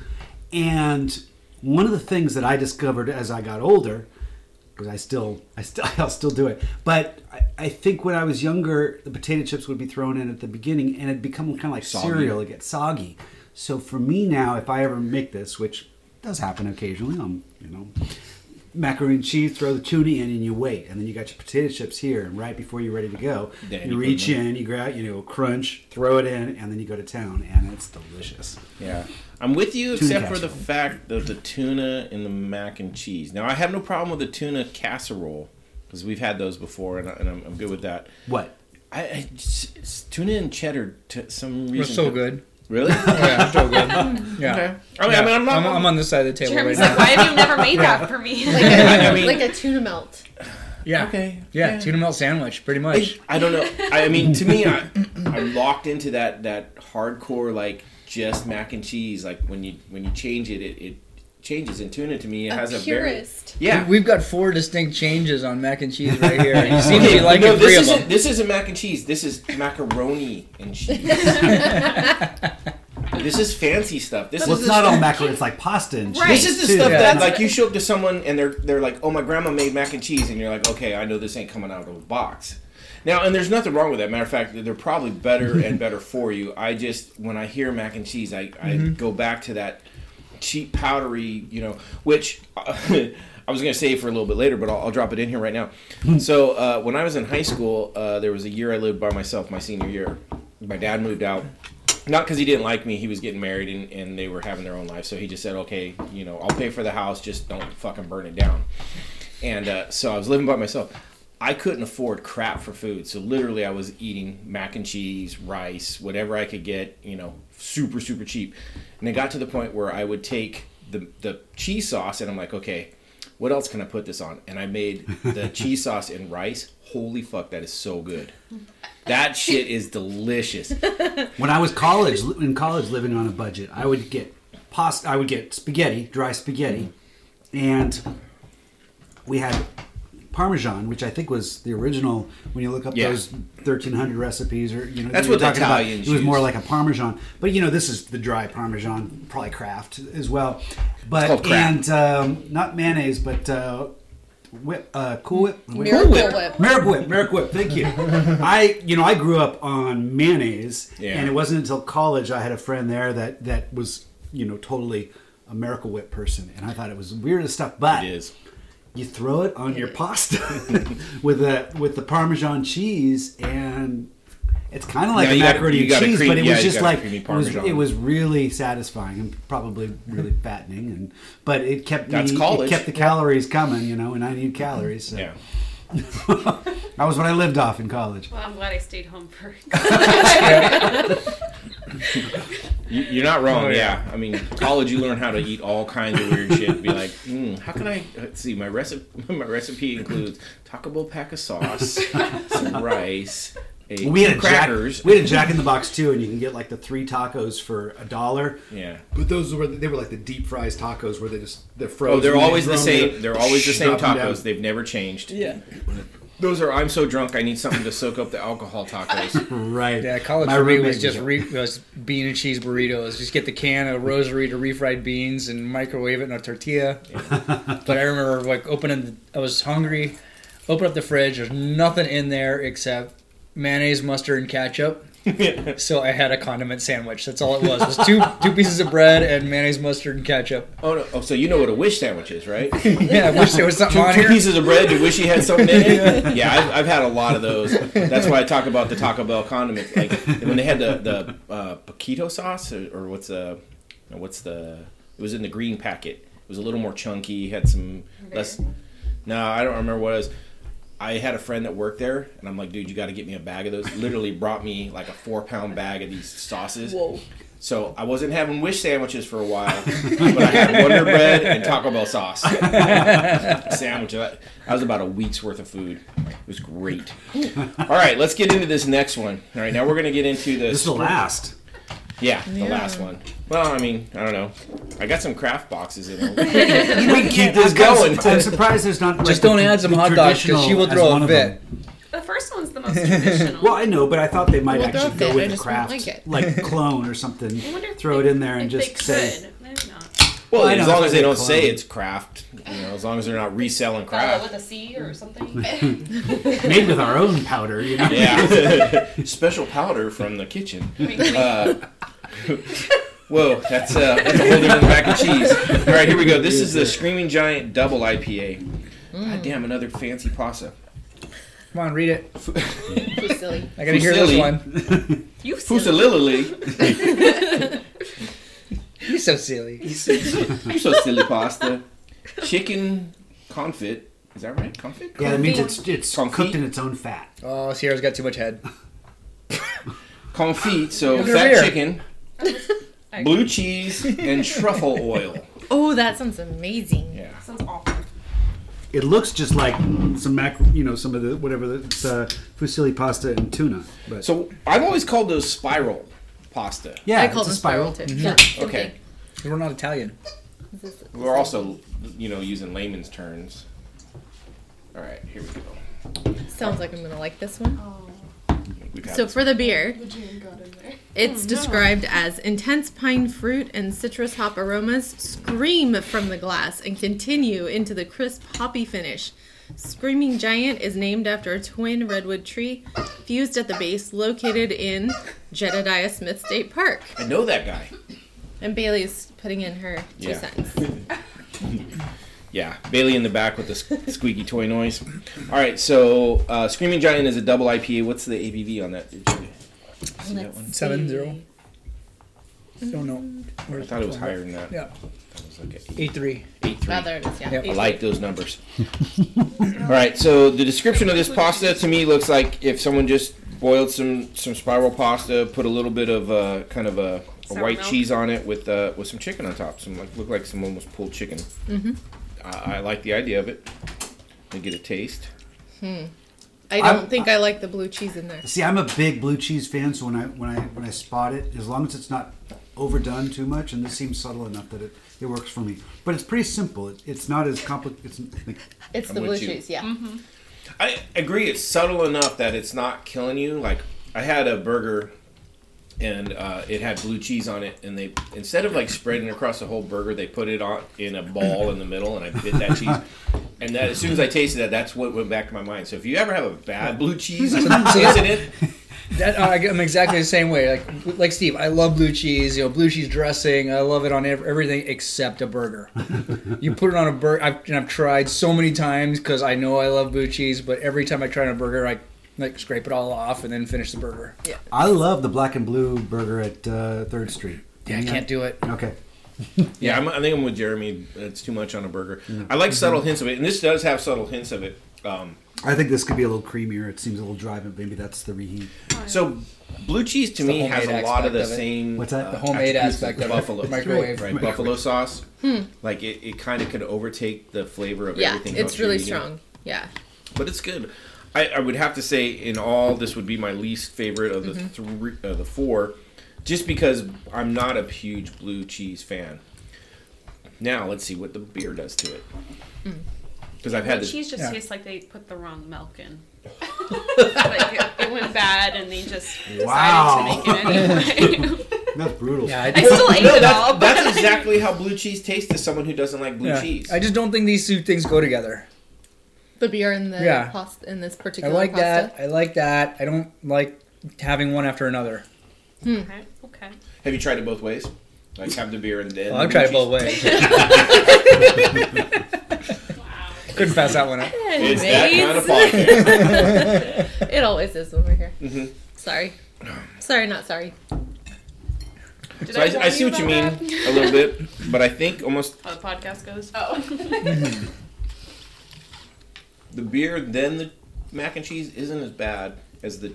And one of the things that i discovered as i got older because i still i still i'll still do it but I, I think when i was younger the potato chips would be thrown in at the beginning and it'd become kind of like Soggy. cereal it gets soggy. So for me now if i ever make this which does happen occasionally i'm you know macaroni and cheese, throw the tuna in, and you wait. And then you got your potato chips here, and right before you're ready to go, Then you you reach them in, you grab, you know, crunch, throw it in, and then you go to town, and it's delicious. Yeah, I'm with you, Tuna except for the fact of the tuna and the mac and cheese. Now, I have no problem with the tuna casserole because we've had those before, and, I, and I'm, I'm good with that. What? I, I just- tuna and cheddar to some reason. We're so good. Really? Oh, yeah, so good. Yeah. Okay. I mean, I mean, I'm not. I'm, I'm on this side of the table Jeremy's right like, now. why have you never made that for me? Like a, I mean- like a tuna melt. Yeah. Okay. Yeah, tuna melt sandwich, pretty much. I, I don't know. I, I mean, to me, I, I'm locked into that that hardcore like just mac and cheese. Like when you when you change it, it, it changes. And tuna to me, it A has a purist. very yeah. We've got four distinct changes on mac and cheese right here. You seem to Okay, be liking no, three this of isn't them. this isn't mac and cheese. This is macaroni and cheese. This is fancy stuff. This Well, is it's not all macaroni. It's like pasta and cheese. Right. This is the too. stuff Yeah. that like you show up to someone and they're they're like, "Oh, my grandma made mac and cheese," and you're like, "Okay, I know this ain't coming out of a box." Now, and there's nothing wrong with that. Matter of fact, they're probably better and better for you. I just when I hear mac and cheese, I, I mm-hmm. go back to that cheap powdery, you know, which I was going to save for a little bit later, but I'll, I'll drop it in here right now. so uh, when I was in high school, uh, there was a year I lived by myself, my senior year. My dad moved out. Not because he didn't like me, he was getting married and, and they were having their own life. So he just said, okay, you know, I'll pay for the house, just don't fucking burn it down. And uh, so I was living by myself. I couldn't afford crap for food. So literally, I was eating mac and cheese, rice, whatever I could get, you know, super, super cheap. And it got to the point where I would take the, the cheese sauce and I'm like, okay, what else can I put this on? And I made the cheese sauce and rice. Holy fuck, that is so good. That shit is delicious. When I was college in college living on a budget, I would get pasta. I would get spaghetti, dry spaghetti, and we had Parmesan, which I think was the original. When you look up Yeah. those thirteen hundred recipes, or you know, That's you're what the talking about, Italians It was more like a Parmesan, but you know, this is the dry Parmesan, probably Kraft as well. But called Kraft. and um, not mayonnaise, but. Uh, Whip, uh, Cool Whip, Miracle Whip. Whip. Miracle Whip, Miracle Whip. Thank you. I, you know, I grew up on mayonnaise, Yeah. and it wasn't until college I had a friend there that that was, you know, totally a Miracle Whip person, and I thought it was weird as stuff. But It is. You throw it on your pasta with the with the Parmesan cheese, and it's kind of like Yeah, a you gotta- macaroni and cheese, cream- but it yeah, was just like it was, it was really satisfying and probably really mm-hmm. fattening, and but it kept That's me, college. it kept the calories coming, you know, and I need calories. So. Yeah. that was what I lived off in college. Well, I'm glad I stayed home for. You, you're not wrong. Oh, yeah. yeah. I mean, college, you learn how to eat all kinds of weird shit. Be like, mm, how can I? Let's see. My recipe. My recipe includes Taco Bell pack of sauce, some rice, a, We had a crackers. Jack, we had a Jack in the Box too, and you can get like the three tacos for a dollar. yeah. But those were they were like the deep fries tacos where they just they're frozen. Oh, they're always the same. They're always the same drop 'em down. tacos. They've never changed. Yeah. Those are. I'm so drunk. I need something to soak up the alcohol tacos. Right. Yeah, college My for me roommate was just was- re- was bean and cheese burritos. Just get the can of rosary to refried beans and microwave it in a tortilla. but I remember like opening. The, I was hungry. Open up the fridge. There's nothing in there except mayonnaise, mustard, and ketchup. so I had a condiment sandwich. That's all it was. It was two two pieces of bread and mayonnaise, mustard, and ketchup. Oh no! Oh, so you know what a wish sandwich is, right? Yeah, I wish there was something Two, on two here. pieces of bread. You wish you had something in it. Yeah, I've, I've had a lot of those. That's why I talk about the Taco Bell condiments. Like when they had the the uh, paquito sauce, or, or what's the what's the? It was in the green packet. It was a little more chunky. Had some less. No, I don't remember what it was. I had a friend that worked there, and I'm like, dude, you got to get me a bag of those. Literally brought me like a four pound bag of these sauces. Whoa. So I wasn't having wish sandwiches for a while, but I had Wonder Bread and Taco Bell sauce sandwich. That, that was about a week's worth of food. It was great. All right, let's get into this next one. All right, now we're gonna get into the This is the last. Yeah, the Yeah. last one. Well, I mean, I don't know. I got some Kraft boxes in there. We can keep this going. I'm surprised there's not. like, Just the- don't add some hot dogs because she will throw one a of fit. The first one's the most traditional. Well, I know, but I thought they might Well, actually go with the Kraft, like like clone or something. I wonder if Throw they- it in there and just say. could. Maybe. Well, as long as they they don't say it's Kraft, you know, as long as they're not reselling Bella craft. with a C or something. Made with our own powder, you know. Yeah, special powder from the kitchen. Wink, wink. Uh, whoa, that's, uh, that's a whole different mac and cheese. All right, here we go. This is the Screaming Giant Double IPA. God damn, another fancy pasta. Come on, read it. Too silly. I gotta hear this Fusilli. one. you silly. Fusilili. You're so silly. You're so silly pasta. Chicken confit. Is that right? Confit? Yeah, that means it's it's Confit. cooked in its own fat. Oh, Sierra's got too much head. Confit, so Look at her fat beer. chicken, blue cheese, and truffle oil. Oh, that sounds amazing. Yeah. Sounds awful. It looks just like some mac, you know, some of the whatever the uh, fusilli pasta and tuna. But So I've always called those spiral pasta. yeah, I call it's them a spiral. spiral too. Yeah. same Okay. We're not Italian. This is- We're also, you know, using layman's terms. All right, here we go. Sounds like I'm gonna like this one. Oh, We've had So this- for the beer, the jam got in there. It's oh, described as intense pine fruit and citrus hop aromas scream from the glass and continue into the crisp hoppy finish. Screaming Giant is named after a twin redwood tree fused at the base located in Jedediah Smith State Park. I know that guy. And Bailey's putting in her two Yeah. cents. Yeah, Bailey in the back with the squeaky toy noise. All right, so uh, Screaming Giant is a double IPA. What's the ABV on that? Did you see that one? Seven zero. Don't know. I thought it was higher than that. Yeah, It was like a eight three. eight three. Oh, there it is. Yeah. Yep. I like those numbers. All right, so the description of this pasta to me looks like if someone just boiled some some spiral pasta, put a little bit of uh, kind of a, a white milk. cheese on it with uh, with some chicken on top. Some like look like some almost pulled chicken. Mm-hmm. I, I like the idea of it. I get a taste. I don't I'm- think I like the blue cheese in there. See, I'm a big blue cheese fan, so when I when I when I spot it, as long as it's not overdone too much, and this seems subtle enough that it, it works for me. But it's pretty simple. It, it's not as complicated. It's like, It's the blue with you. cheese, yeah. I agree. It's subtle enough that it's not killing you. Like I had a burger, and uh, it had blue cheese on it, and they instead of like spreading across the whole burger, they put it on in a ball in the middle, and I bit that cheese. And that as soon as I tasted that, that's what went back to my mind. So if you ever have a bad blue cheese incident, That I'm exactly the same way. Like like Steve, I love blue cheese. You know, blue cheese dressing. I love it on everything except a burger. you put it on a burger, I've, and I've tried so many times because I know I love blue cheese. But every time I try on a burger, I like scrape it all off and then finish the burger. Yeah. I love the black and blue burger at uh, Third Street. Yeah, I can't do it. Okay. yeah, I'm, I think I'm with Jeremy. It's too much on a burger. I like subtle hints of it, and this does have subtle hints of it. Um, I think this could be a little creamier. It seems a little dry, but maybe that's the reheat. so blue cheese to the me has homemade a lot of the aspect of it. same. What's that? uh, The homemade attributes aspect of of it. buffalo Microwave. right? Buffalo sauce. Like it, it kind of could overtake the flavor of Yeah, everything. it's you're really eating. strong. Yeah. but it's good. I, I would have to say, in all, this would be my least favorite of the Mm-hmm. three, uh, the four, just because I'm not a huge blue cheese fan. Now let's see what the beer does to it. Because I've had The cheese just yeah. tastes like they put the wrong milk in. like it, it went bad, and they just decided Wow. to make it anyway. That's brutal. Yeah, I, I still ate No, it all. that's, But that's exactly how blue cheese tastes to someone who doesn't like blue yeah. cheese. I just don't think these two things go together. The beer and the Yeah. pasta in this particular. I like pasta. that. I like that. I don't like having one after another. Hmm. okay, okay. Have you tried it both ways? Like have the beer and then. Well, the I've blue tried it cheese? both ways. Couldn't pass that one up. It's that kind of podcast. it always is when we're here. Mhm. Sorry. Sorry, not sorry. Did So I, I warn see what you mean that? a little bit, but I think almost How the podcast goes. Oh. the beer then the mac and cheese isn't as bad as the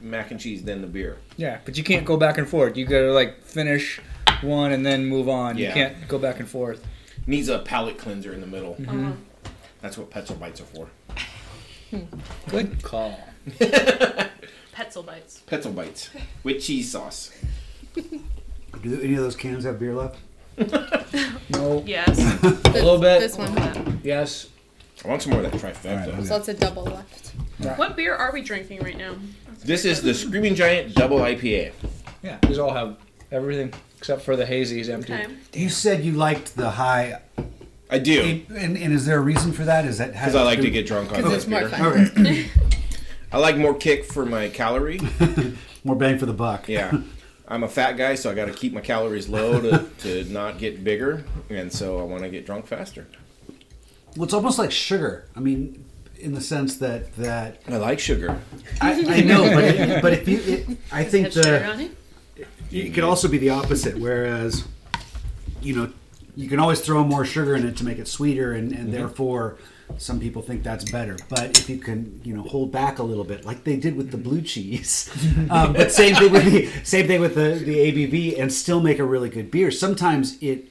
mac and cheese then the beer. Yeah, but you can't go back and forth. You gotta like finish one and then move on. Yeah. You can't go back and forth. Needs a palate cleanser in the middle. Uh-huh. That's what Pretzel Bites are for. Good hmm. call. Pretzel bites. Pretzel Bites with cheese sauce. Do any of those cans have beer left? No. Yes. A little bit. This one. Yes. I want some more of that trifecta. Alright, So it's a double left. what beer are we drinking right now? This is the Screaming Giant Double IPA. Yeah. These all have everything except for the hazy is empty. Okay. You said you liked the high, I do and, and is there a reason for that? Is that because I like to get drunk on this it's more beer. fun. okay? I like more kick for my calorie. More bang for the buck. Yeah. I'm a fat guy, so I got to keep my calories low to, to not get bigger, and so I want to get drunk faster. Well, it's almost like sugar. I mean, in the sense that that I like sugar. I, I know, but it, but if you, it, I think the it? it could also be the opposite. Whereas, you know, you can always throw more sugar in it to make it sweeter, and, and therefore some people think that's better. But if you can, you know, hold back a little bit, like they did with the blue cheese, um, but same thing with the same thing with the the ABV, and still make a really good beer. Sometimes it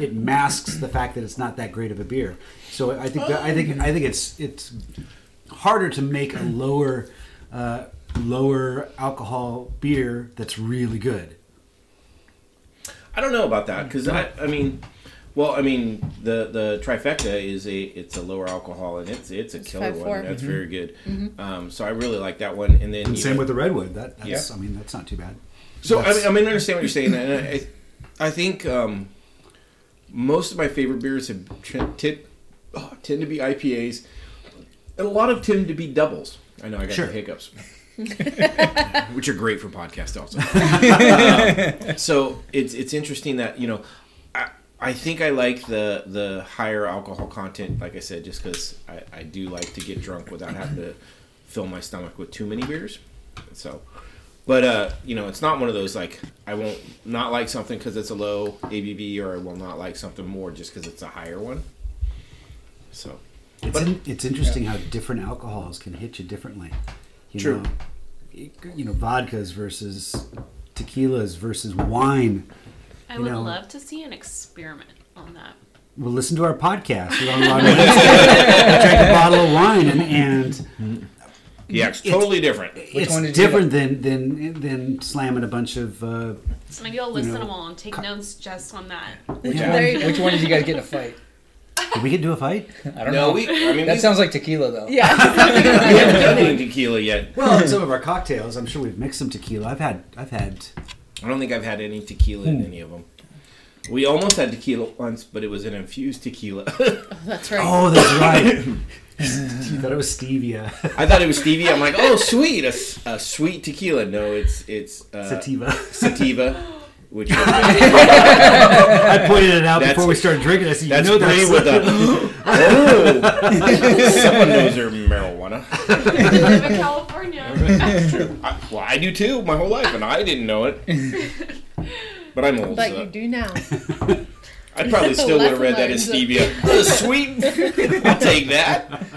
it masks the fact that it's not that great of a beer. So I think that, I think I think it's it's harder to make a lower uh, lower alcohol beer that's really good. I don't know about that because I, I mean, well, I mean the the trifecta is a it's a lower alcohol and it's it's a killer 5.4. one. That's very good. Um, so I really like that one. And then And same know- with the redwood. That that's, Yeah. I mean that's not too bad. So I mean, I mean, I understand what you're saying, and I, I think um, most of my favorite beers have t- t- oh, tend to be IPAs, and a lot of tend to be doubles. I know I got Sure. the hiccups, which are great for podcast also. Uh, so it's it's interesting that you know, I, I think I like the the higher alcohol content. Like I said, just because I, I do like to get drunk without having to fill my stomach with too many beers. So. But uh, you know, it's not one of those like I won't not like something because it's a low ABV, or I will not like something more just because it's a higher one. So It's, But- in, it's interesting how different alcohols can hit you differently. You True. Know, you know, vodkas versus tequilas versus wine. I You would know- love to see an experiment on that. Well, listen to our podcast. We're on a lot of- I drank a bottle of wine, and, and yeah, it's It's- totally different. it's one did you different than, than than slamming a bunch of. Uh, So maybe I'll listen know, to them all and take notes just on that. Which, Yeah. one, There you go. which one did you guys get in a fight? We could do a fight. I don't No, know. we. I mean, that we, sounds like tequila though. Yeah. we haven't done any tequila yet. Well, in some of our cocktails, I'm sure we've mixed some tequila. I've had, I've had. I don't think I've had any tequila in any of them. We almost had tequila once, but it was an infused tequila. That's right. Oh, that's right. you thought it was stevia, I thought it was stevia. I'm like, oh, sweet, a sweet tequila. No, it's it's uh, sativa. sativa, which I pointed it out That's- before we started drinking. I said, "You that's know Bray that's with a oh, someone knows their marijuana. I live in California. I, well, I do too, my whole life, and I didn't know it. But I'm old. But so you do now. I probably still would have read that as Lesson stevia. Sweet. I'll take that.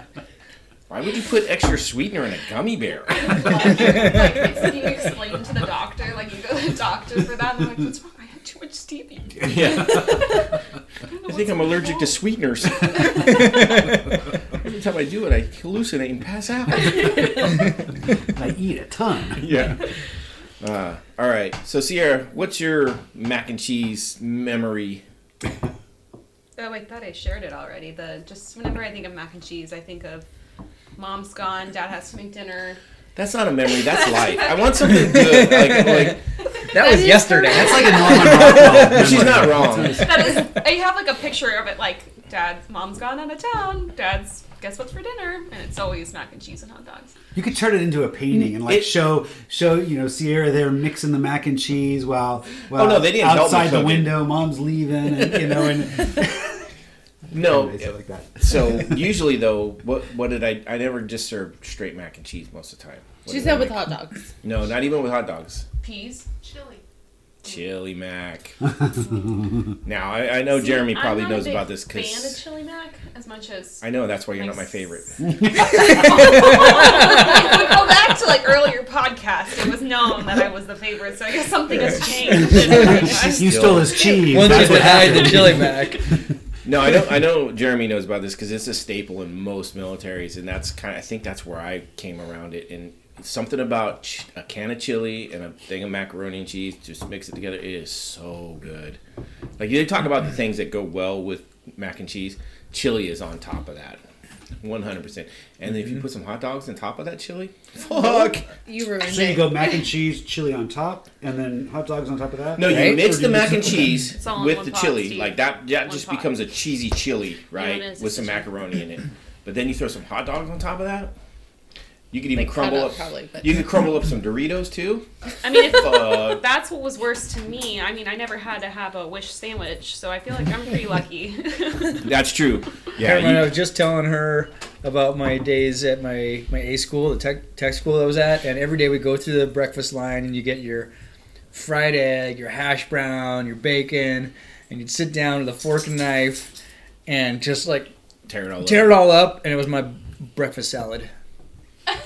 Why would you put extra sweetener in a gummy bear? like, can you explain to the doctor? Like, you go to the doctor for that, and they're like, what's wrong? I had too much stevia. Yeah. I think I'm allergic to sweeteners. Every time I do it, I hallucinate and pass out. I eat a ton. Yeah. Uh, all right. So, Sierra, what's your mac and cheese memory? Oh, I thought I shared it already. The just whenever I think of mac and cheese, I think of mom's gone, dad has to make dinner. That's not a memory. That's life. I want something good. Like, like That was yesterday. That's like a Norman Rockwell. she's not wrong. That is, I have like a picture of it, like dad's mom's gone out of town. Dad's guess what's for dinner, and it's always mac and cheese and hot dogs. You could turn it into a painting and like It- show show you know Sierra there mixing the mac and cheese while while Oh, no, they didn't help me outside the cook it. window, mom's leaving, and you know, and No. Anyways, like that. So usually though, what what did I? I never just served straight mac and cheese most of the time. What She did I said with make? hot dogs. No, not even with hot dogs. Peas. Chili. Chili mac. now I, I know See, Jeremy I'm probably not a knows big about this fan of because chili mac as much as I know that's why you're like, not my favorite. if we go back to like earlier podcasts, it was known that I was the favorite, so I guess something has changed. You stole his cheese. Once you That's what denied the happened. chili mac. No, I know I know Jeremy knows about this because it's a staple in most militaries, and that's kind. of I think that's where I came around it. And something about ch- a can of chili and a thing of macaroni and cheese, just mix it together. It is so good. Like they talk about the things that go well with mac and cheese. Chili is on top of that, one hundred percent. And then if you mm-hmm. put some hot dogs on top of that chili, fuck. You ruined So you it. go mac and cheese, chili on top, and then hot dogs on top of that. No, you Right? mix Or do the you mac and cheese It's all in with one the pot, chili. Steve. Like that, that One just pot. becomes a cheesy chili, right? it is, With it's some a chili. macaroni in it. But then you throw some hot dogs on top of that. You could even Like crumble up. up, probably, but- You could crumble up some Doritos too. I mean, if that's what was worse to me. I mean, I never had to have a wish sandwich, so I feel like I'm pretty lucky. That's true. Yeah. Caroline, I was just telling her about my days at my, my A school, the tech, tech school I was at, and every day we go through the breakfast line and you get your fried egg, your hash brown, your bacon, and you'd sit down with a fork and knife and just like tear it all tear up. it all up, and it was my breakfast salad.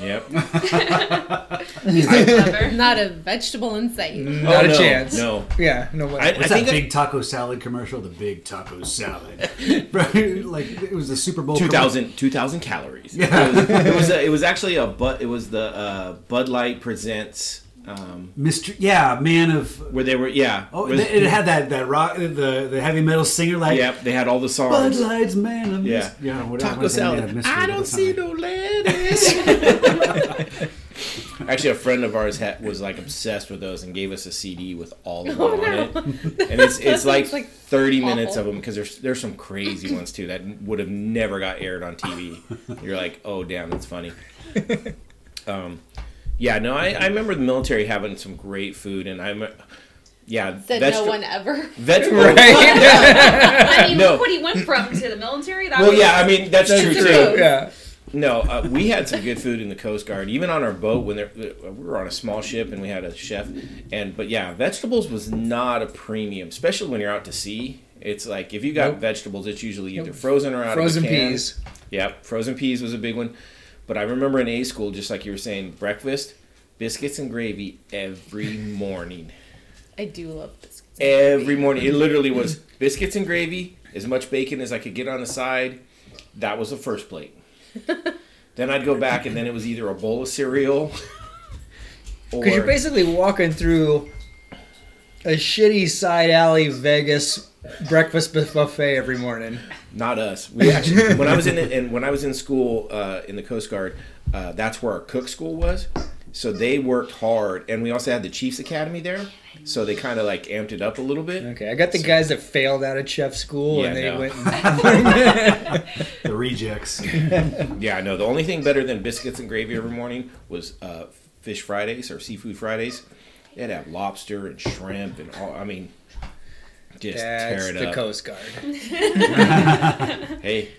Yep. Not a vegetable in sight. Not Oh, a no, chance. No. Yeah, no way. I, I What's think that that big taco salad commercial? The big taco salad. Like it was the Super Bowl. 2000, 2000 calories. Yeah. It was, it was, a, it was actually a but it was the uh, Bud Light presents um, Mr. Yeah, man of. where they were yeah. Oh, where- it it had that that rock the the heavy metal singer like. Yep, they had all the Bud songs. Light's man of. Yeah. Mis- yeah. Whatever. Taco salad. Yeah, mystery I don't see no ladies. Actually, a friend of ours had, was like obsessed with those and gave us a CD with all of them Oh, on it. And it's it's like, like 30 minutes of them because there's there's some crazy ones too that would have never got aired on TV. You're like, oh damn, that's funny. Um, yeah, no, I, I remember the military having some great food, and I'm, yeah, Said vegeta- no one ever. Vegetables. I mean, No. look what he went from to the military. That Well, was, yeah, I mean that's, That's true true. too. Yeah. No, uh, we had some good food in the Coast Guard, even on our boat when we were on a small ship and we had a chef. And but yeah, vegetables was not a premium, especially when you're out to sea. It's like if you got Nope. vegetables, it's usually either Nope. frozen or out Frozen of a can. peas. Yep, frozen peas was a big one. But I remember in A school, just like you were saying, breakfast, biscuits and gravy every morning. I do love biscuits. Every morning, it literally was biscuits and gravy, as much bacon as I could get on the side. That was the first plate. then I'd go back, and then it was either a bowl of cereal, or Because you're basically walking through a shitty side alley Vegas breakfast buffet every morning. Not us. We actually, when I was in and when I was in school uh, in the Coast Guard, uh, that's where our cook school was. So they worked hard, and we also had the Chiefs Academy there. So they kind of like amped it up a little bit. Okay, I got the guys that failed out of chef school Yeah, and they no. went. And, The rejects. Yeah, no. The only thing better than biscuits and gravy every morning was uh, fish Fridays or seafood Fridays. They'd have lobster and shrimp and all. I mean, just that's tear it the up. Coast Guard. Hey,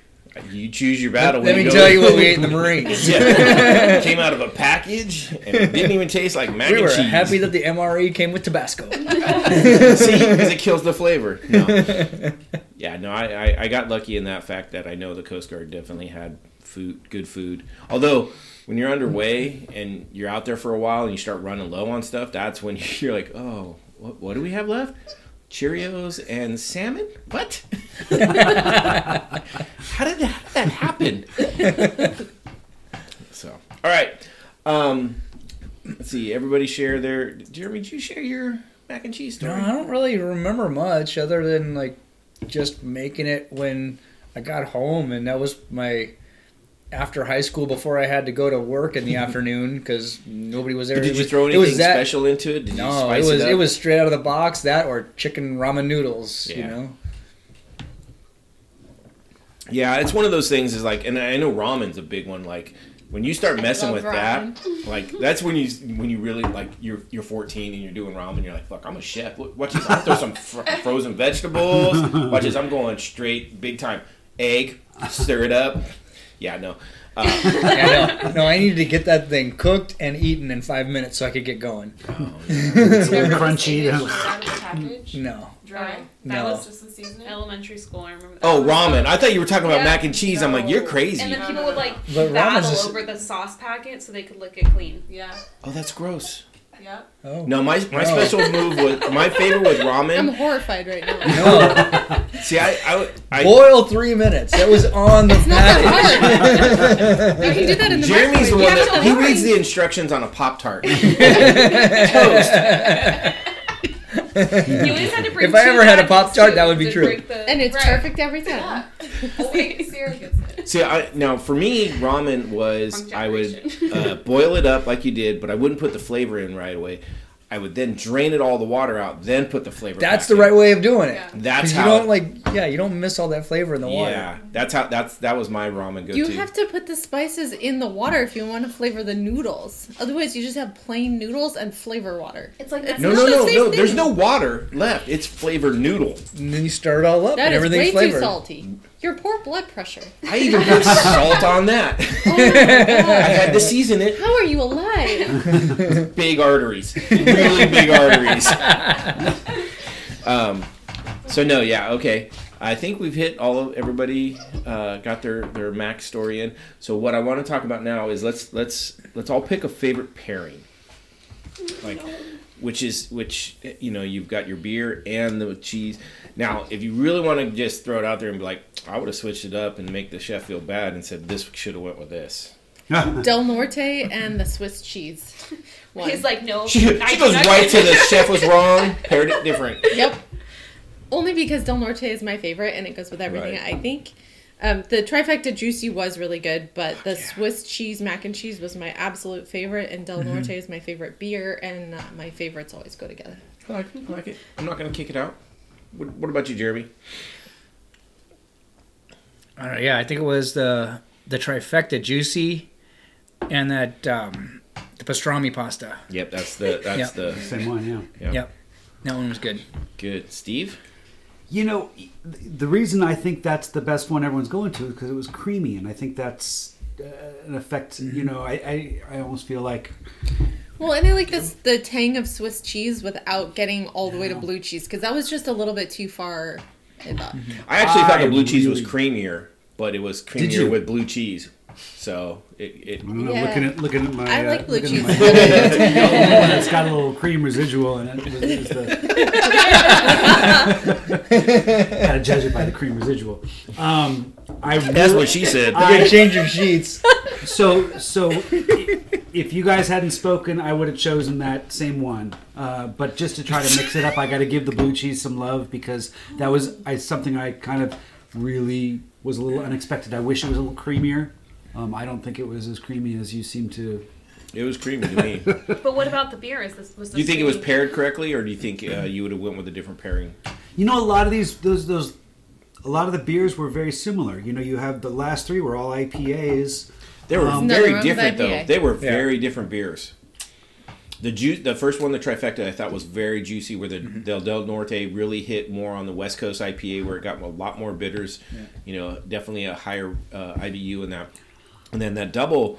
you choose your battle. Let when me go- tell you what we ate in the Marines. Yeah. Came out of a package and it didn't even taste like mac We and were cheese. happy that the MRE came with Tabasco. See, because it kills the flavor. No. Yeah, no, I, I, I got lucky in that fact that I know the Coast Guard definitely had food, good food. Although, when you're underway and you're out there for a while and you start running low on stuff, that's when you're like, oh, what, what do we have left? Cheerios and salmon? What? how, did that, how did that happen? so, all right. Um, let's see. Everybody share their. Jeremy, did you share your mac and cheese story? No, story? I don't really remember much other than like just making it when I got home, and that was my after high school before I had to go to work in the afternoon because nobody was there. Did It you was- throw it was anything that- special into it? Did you No, spice it was it, it, was straight out of the box. That or chicken ramen noodles. You know. Yeah, it's one of those things. Is like, and I know ramen's a big one. Like when you start messing love with that, like that's when you when you really like you're you're 14 and you're doing ramen. You're like, fuck, I'm a chef. Wa- Watch this. I'll throw some fr- frozen vegetables. Watch this. I'm going straight big time. Egg, stir it up. Yeah, no. Uh, Yeah, no, no, I needed to get that thing cooked and eaten in five minutes so I could get going. It's very crunchy. Out the package, No, dry. No. That was just the seasoning. Elementary school, I remember. That. oh, ramen. I thought you were talking about Yeah, mac and cheese. I'm like, you're crazy. And then people would like But battle just- over the sauce packet so they could lick it clean. Yeah, oh, that's gross. Yeah. oh No, my my No. special move was my favorite was ramen. I'm horrified right now. no, See, I I, I boil three minutes. That was on the not that package. You can do that in the Jeremy's the one microwave. that he reads the instructions on a pop tart. You always had to bring If I ever had a packets Pop-Tart, that would be true. the- And it's Right. perfect every time. Yeah. Only Sierra gets it. See, I, now for me, ramen was I would uh, boil it up like you did, but I wouldn't put the flavor in right away. I would then drain it all the water out, then put the flavor. That's back the in. right way of doing it. Yeah. That's 'Cause you how. don't like, yeah, you don't miss all that flavor in the water. yeah, that's how. That's that was my ramen go-to. You have to put the spices in the water if you want to flavor the noodles. Otherwise, you just have plain noodles and flavor water. It's like It's that's no, not no, the no, same no. thing. There's no water left. It's flavored noodle. And then you stir it all up, That and is way everything's too salty. Your poor blood pressure. I even put salt on that. Oh my I had to season it. How are you alive? big arteries, really big arteries. um, so no, yeah, okay. I think we've hit all of everybody. Uh, got their their Mac story in. So what I want to talk about now is let's let's let's all pick a favorite pairing, like which is which you know you've got your beer and the cheese. Now, if you really want to just throw it out there and be like, I would have switched it up and make the chef feel bad and said this should have went with this. Del Norte and the Swiss cheese. One. He's like, no. She, I she goes cannot- right to the chef was wrong, paired it different. Yep. Only because Del Norte is my favorite and it goes with everything, Right. I think. Um, the trifecta juicy was really good, but the Swiss cheese mac and cheese was my absolute favorite, and Mm-hmm. Del Norte is my favorite beer, and uh, my favorites always go together. I like, I like it. I'm not gonna kick it out. What, what about you, Jeremy? I yeah, I think it was the the trifecta juicy, and that um, the pastrami pasta. Yep, that's the that's Yeah. the Same one, yeah. yeah. Yep, that one was good. Good, Steve. You know, the reason I think that's the best one everyone's going to is because it was creamy, and I think that's uh, an effect. You know, I, I I almost feel like Well, and I like this the tang of Swiss cheese without getting all the way to blue cheese because that was just a little bit too far. I thought. I actually thought the I blue cheese was creamier, but it was creamier with blue cheese. So it, it I don't. Yeah. Looking at looking at my, I uh, like blue looking at cheese. my- the only one that's got a little cream residual in it is, is the. Gotta judge it by the cream residual. Um, I that's really- what she said. I- change your sheets. So, so if you guys hadn't spoken, I would have chosen that same one. Uh, but just to try to mix it up, I got to give the blue cheese some love because that was I, something I kind of really was a little unexpected. I wish it was a little creamier. Um, I don't think it was as creamy as you seem to. it was creamy to me. But what about the beer? Is this was this you think it was paired correctly, or do you think uh, you would have went with a different pairing? You know, a lot of these those those a lot of the beers were very similar. You know, you have the last three were all IPAs. They were Um, very wrong different, though. They were Yeah. very different beers. The ju- the first one, the trifecta, I thought was very juicy. Where the Del Del Norte really hit more on the West Coast IPA, where it got a lot more bitters. You know, definitely a higher uh, IBU in that. And then that double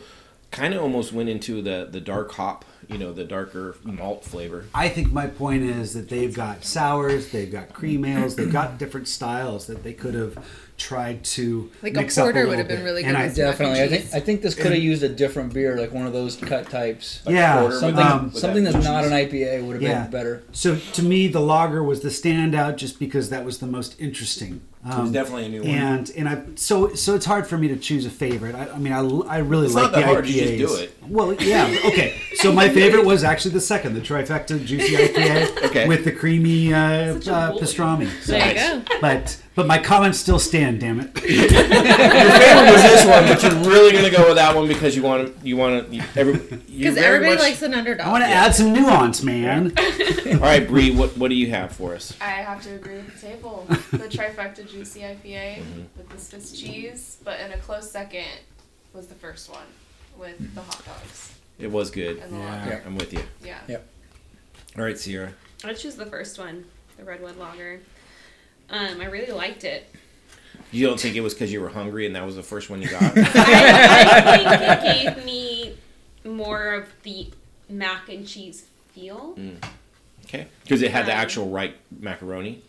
kind of almost went into the the dark hop. You know, the darker malt flavor. I think my point is that they've got sours, they've got cream ales, they've got different styles that they could have tried to Like a mix up porter would have been bit. really And good I, with mac and Definitely, I think. I think this could have used a different beer, like one of those cut types. yeah, porter Something um, something that's not an IPA would have Yeah. been better. so to me, the lager was the standout just because that was the most interesting. It was Um, definitely a new one. and and I so so it's hard for me to choose a favorite. I, I mean, I, I really It's like not that the hard, IPAs. you just do it. Well, yeah, okay. So my favorite was actually the second, the trifecta juicy IPA Okay. with the creamy uh, uh, pastrami. So- There you go. But but my comments still stand. Damn it. Your favorite was this one, but you're really gonna go with that one because you want to. You want to. Every Because very everybody much- likes an underdog. I want to add some nuance, man. All right, Bree, what what do you have for us? I have to agree with the table. The trifecta juicy IPA mm-hmm. with the Swiss cheese, but in a close second was the first one with the hot dogs It was good. and the Yeah. lager. I'm with you. Yeah. Yep. All right, Sierra. I choose the first one, the Redwood Lager. Um, I really liked it. You don't think it was because you were hungry and that was the first one you got? I, I think it gave me more of the mac and cheese feel. okay, because it had the actual right macaroni.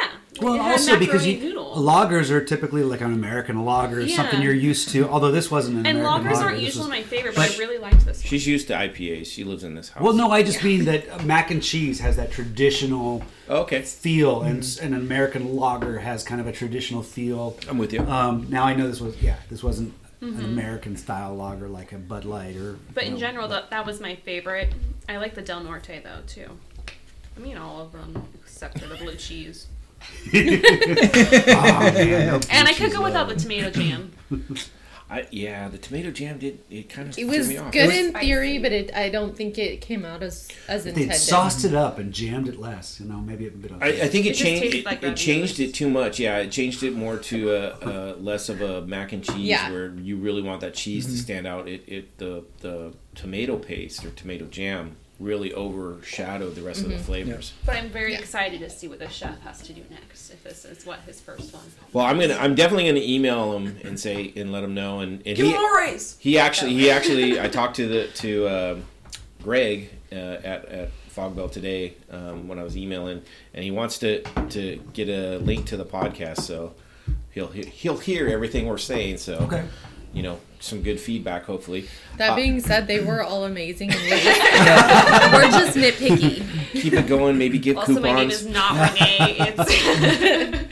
Yeah. Well, it also because macaroni you, noodle. lagers are typically like an American lager, is something you're used to. Although this wasn't an and American lagers lager. aren't this usually was- my favorite, but, but- I really liked this one. She's used to IPAs. She lives in this house. Well, no, I just mean that uh, mac and cheese has that traditional Oh, okay, feel, and, s- and an American lager has kind of a traditional feel. I'm with you. Um, now I know this was yeah, this wasn't an American style lager like a Bud Light or. Mm-hmm. But in know, general, that, that was my favorite. I like the Del Norte though too. I mean all of them except for the blue cheese. Oh, man, no And I could go without the tomato jam. I, yeah, the tomato jam did it kind of It was me off. good was in spicy. theory, but it, I don't think it came out as as intended. they'd sauced it up and jammed it less, you know, maybe it would have I. I think it, It changed. It, like it changed it too much. Yeah, it changed it more to a, a less of a mac and cheese, Yeah. where you really want that cheese to mm-hmm. stand out. It, it the the tomato paste or tomato jam really overshadowed the rest of the flavors. But I'm very Yeah. excited to see what the chef has to do next. If this is what his first one. Well, I'm gonna. I'm definitely gonna email him and say and let him know. And, and Give he him a raise. he actually he actually I talked to the to um Greg uh, at at Fogbelt today um, when I was emailing, and he wants to to get a link to the podcast, so he'll he'll hear everything we're saying. So Okay. you know some good feedback hopefully. That Uh, being said, they were all amazing, and we're just, we're just nitpicky. keep it going. Maybe give Also, my name coupons. is not Renee. It's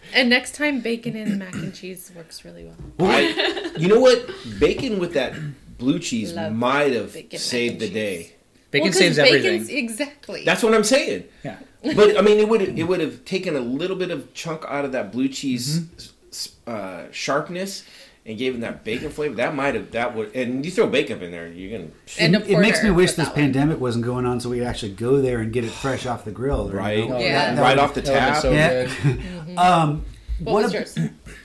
And next time, bacon and mac and cheese works really well. I, you know what? Bacon with that blue cheese Love might have bacon saved the cheese. day. Bacon Well, 'cause saves everything. Exactly. That's what I'm saying. Yeah. But I mean, it would it would have taken a little bit of chunk out of that blue cheese uh, sharpness and gave them that bacon flavor. That might have that would and you throw bacon in there, you're gonna And it, it makes me wish this that one. pandemic wasn't going on, so we could actually go there and get it fresh off the grill. you right, know? Yeah. That- right that off the tap. that would've been so Yeah. good. Um, What, what was ab- yours?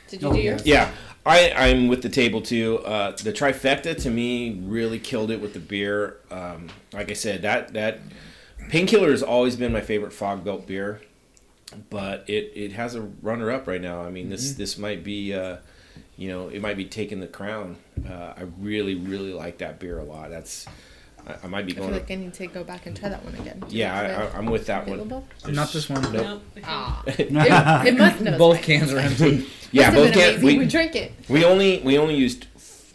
Did you Oh, do yours? Yeah, I, I'm with the table too. Uh, the trifecta to me really killed it with the beer. Um, like I said, that that painkiller has always been my favorite Fogbelt beer, but it, it has a runner up right now. I mean, this this might be, uh, you know, it might be taking the crown. Uh, I really really like that beer a lot. That's I, I might be going. I feel going. like I need to go back and try that one again. yeah, I, I, I'm with that one. Not this one. Nope. Ah. It, it must know. Both cans are empty. Yeah, both cans. We, we, drank it. We only we only used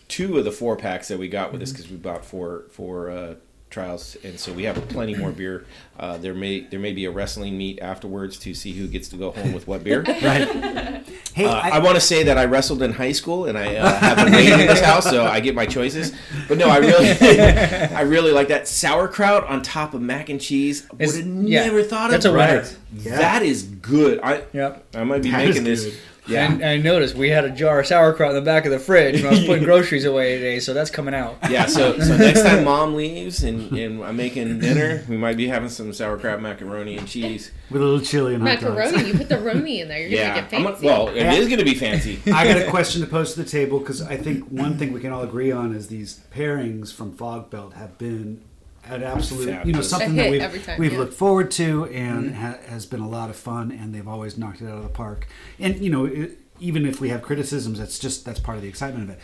two of the four packs that we got with us Mm-hmm. because we bought four four uh, trials, and so we have plenty more beer. Uh, there may there may be a wrestling meet afterwards to see who gets to go home with what beer. right. Hey, Uh, I, I, want to say that I wrestled in high school and I uh, have a maid in this house, so I get my choices. But no, I really, I really like that sauerkraut on top of mac and cheese. Would It's- have yeah, never thought that's of a that. winner. Right. Yeah. That is good. I Yep. I might be That is making this. good. Yeah. And I noticed we had a jar of sauerkraut in the back of the fridge when I was putting groceries away today, so that's coming out. Yeah, so so next time mom leaves and, and I'm making dinner, we might be having some sauerkraut, macaroni, and cheese. with a little chili and hot dogs. Macaroni. You put the roni in there. You're Yeah, gonna get fancy. a- well, it Yeah. is going to be fancy. I got a question to pose to the table because I think one thing we can all agree on is these pairings from Fogbelt have been an absolute, you know, something that we've time, we've yeah. looked forward to and ha- has been a lot of fun, and they've always knocked it out of the park. And you know, it, even if we have criticisms, that's just that's part of the excitement of it.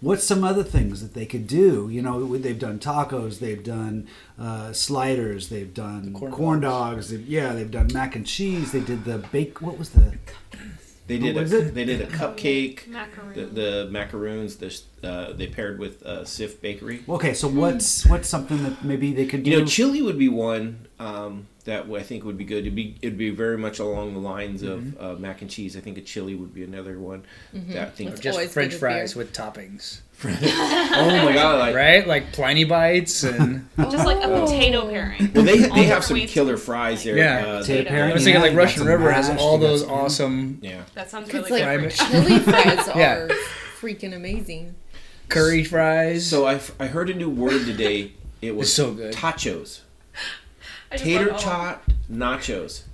What's some other things that they could do? You know, they've done tacos, they've done uh, sliders, they've done corn corn, dogs. they've- yeah, they've done mac and cheese. They did the bake. What was the? They did a they did a cupcake. Macaroon. The, the macaroons. The, uh, they paired with uh, Sift Bakery. Okay, so what's what's something that maybe they could do? You know, chili would be one um, that I think would be good. It'd be it'd be very much along the lines of Mm-hmm. uh, mac and cheese. I think a chili would be another one. That I think. It's Just French fries beer. with toppings, oh my god! Like right? Like Pliny bites and Just like a Oh. potato pairing. well, they they have some killer fries there. Yeah. Uh, Potato that- pairing? I was thinking Yeah, like you Russian some River has all those some- awesome yeah. That sounds Because really like good. chili fries Yeah. are freaking amazing. curry fries. So I, I heard a new word today. It was It's so good. Tachos. Tater love- oh, tot nachos.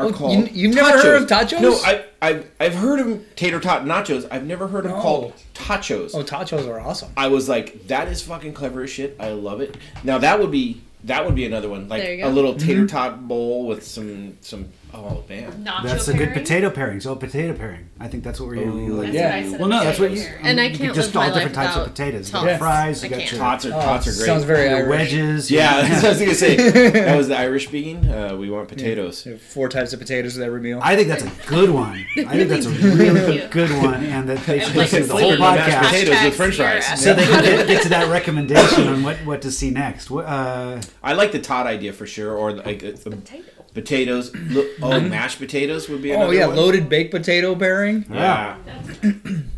Are Oh, called you- you've never heard of tachos? No, I, I, I've heard of tater tot nachos. I've never heard of No. called tachos. oh, tachos are awesome. I was like, that is fucking clever as shit. I love it. Now that would be that would be another one, like There you a go. little Mm-hmm. tater tot bowl with some some. Oh man, Nacho That's a good pairing. potato pairing. So a potato pairing. I think that's what we're Ooh. you like. That's Yeah. what I said Well, no, that's what you. potato pairing. And I can't just all different types of potatoes. You got fries. I You got can't. your, tots are Oh, tots are great. Sounds very your Irish. wedges. yeah, that's what I was gonna say. That was the Irish speaking. Uh, we want potatoes. They have Four types of potatoes with every meal. I think that's a good one. I think that's a really good one, and that they should like listen to the whole flavored podcast potatoes with French fries. So they can get, get to that recommendation on what, what to see next. Uh, I like the tot idea for sure, or like uh, the Potato. Potatoes. Look, oh, mashed potatoes would be. Another oh yeah, one. loaded baked potato pairing. Yeah.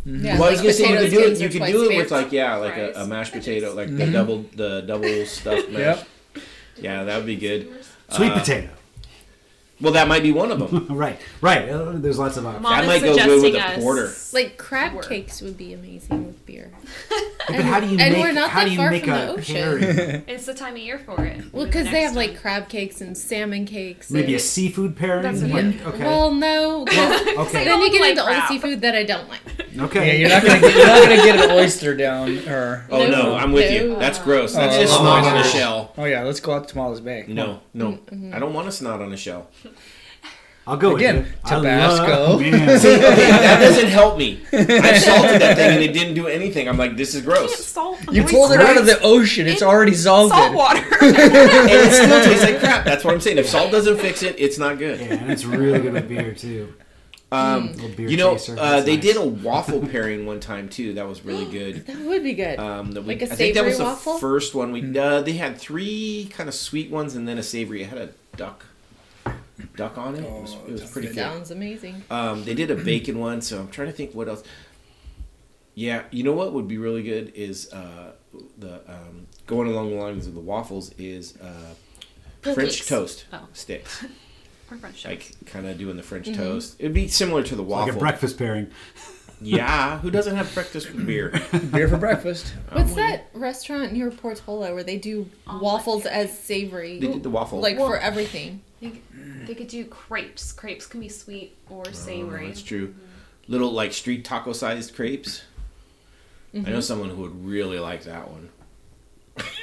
Yeah, Well, like you, see, you could do it. You are could do it with like yeah, like a, a mashed potato, like the Mhm. double the double stuffed mash. Yep. Yeah, that would be good. sweet Uh, potato. Well, that might be one of them. right, right. Uh, there's lots of options. Mom That is might go good with suggesting a us- porter. Like crab Work. cakes would be amazing with beer. but how do you and make? we're not how that do you far make from a the ocean. pairing? It's the time of year for it. Well, Maybe because they next have like crab cakes and salmon cakes. Maybe a and- seafood pairing. That's Like, weird. okay. Well, no. 'cause okay. then you get Like into all the crab. seafood that I don't like. Okay. Yeah, you're not gonna get, you're not gonna get an oyster down or. Oh no, No. I'm with you. No. That's gross. That's Oh, just oh, snot oh, on a oh. shell. Oh yeah, let's go out to Tomales Bay. No, no, Mm-hmm. I don't want a snot on a shell. I'll go Again, with you. I Tabasco. Love, okay, that doesn't help me. I salted that thing and it didn't do anything. I'm like, this is You can't gross, salt. You pulled it out of the ocean. It's already salted. Salt water. and it still tastes like crap. That's what I'm saying. If salt doesn't fix it, it's not good. Yeah, and it's really good with beer too. Um, Little beer you know, uh, they nice. did a waffle pairing one time too. That was really good. That would be good. Um, that we, Like a I think that was savory the first one. We uh, they had three kind of sweet ones and then a savory. It had a duck, duck on it. It was, it was pretty good. Sounds amazing. Um, they did a bacon one, so I'm trying to think what else. Yeah, you know what would be really good is uh, the um, going along the lines of the waffles is uh, French toast Oh. sticks. Or French toast. like kind of doing the French toast. It'd be similar to the waffle. Like a breakfast pairing. Yeah, who doesn't have breakfast with beer? Beer for breakfast. What's that restaurant near Portola where they do waffles as savory? They did the waffle. Like Well- for everything. They, could- they could do crepes. Crepes can be sweet or savory. Oh, That's true. Little like street taco sized crepes. I know someone who would really like that one.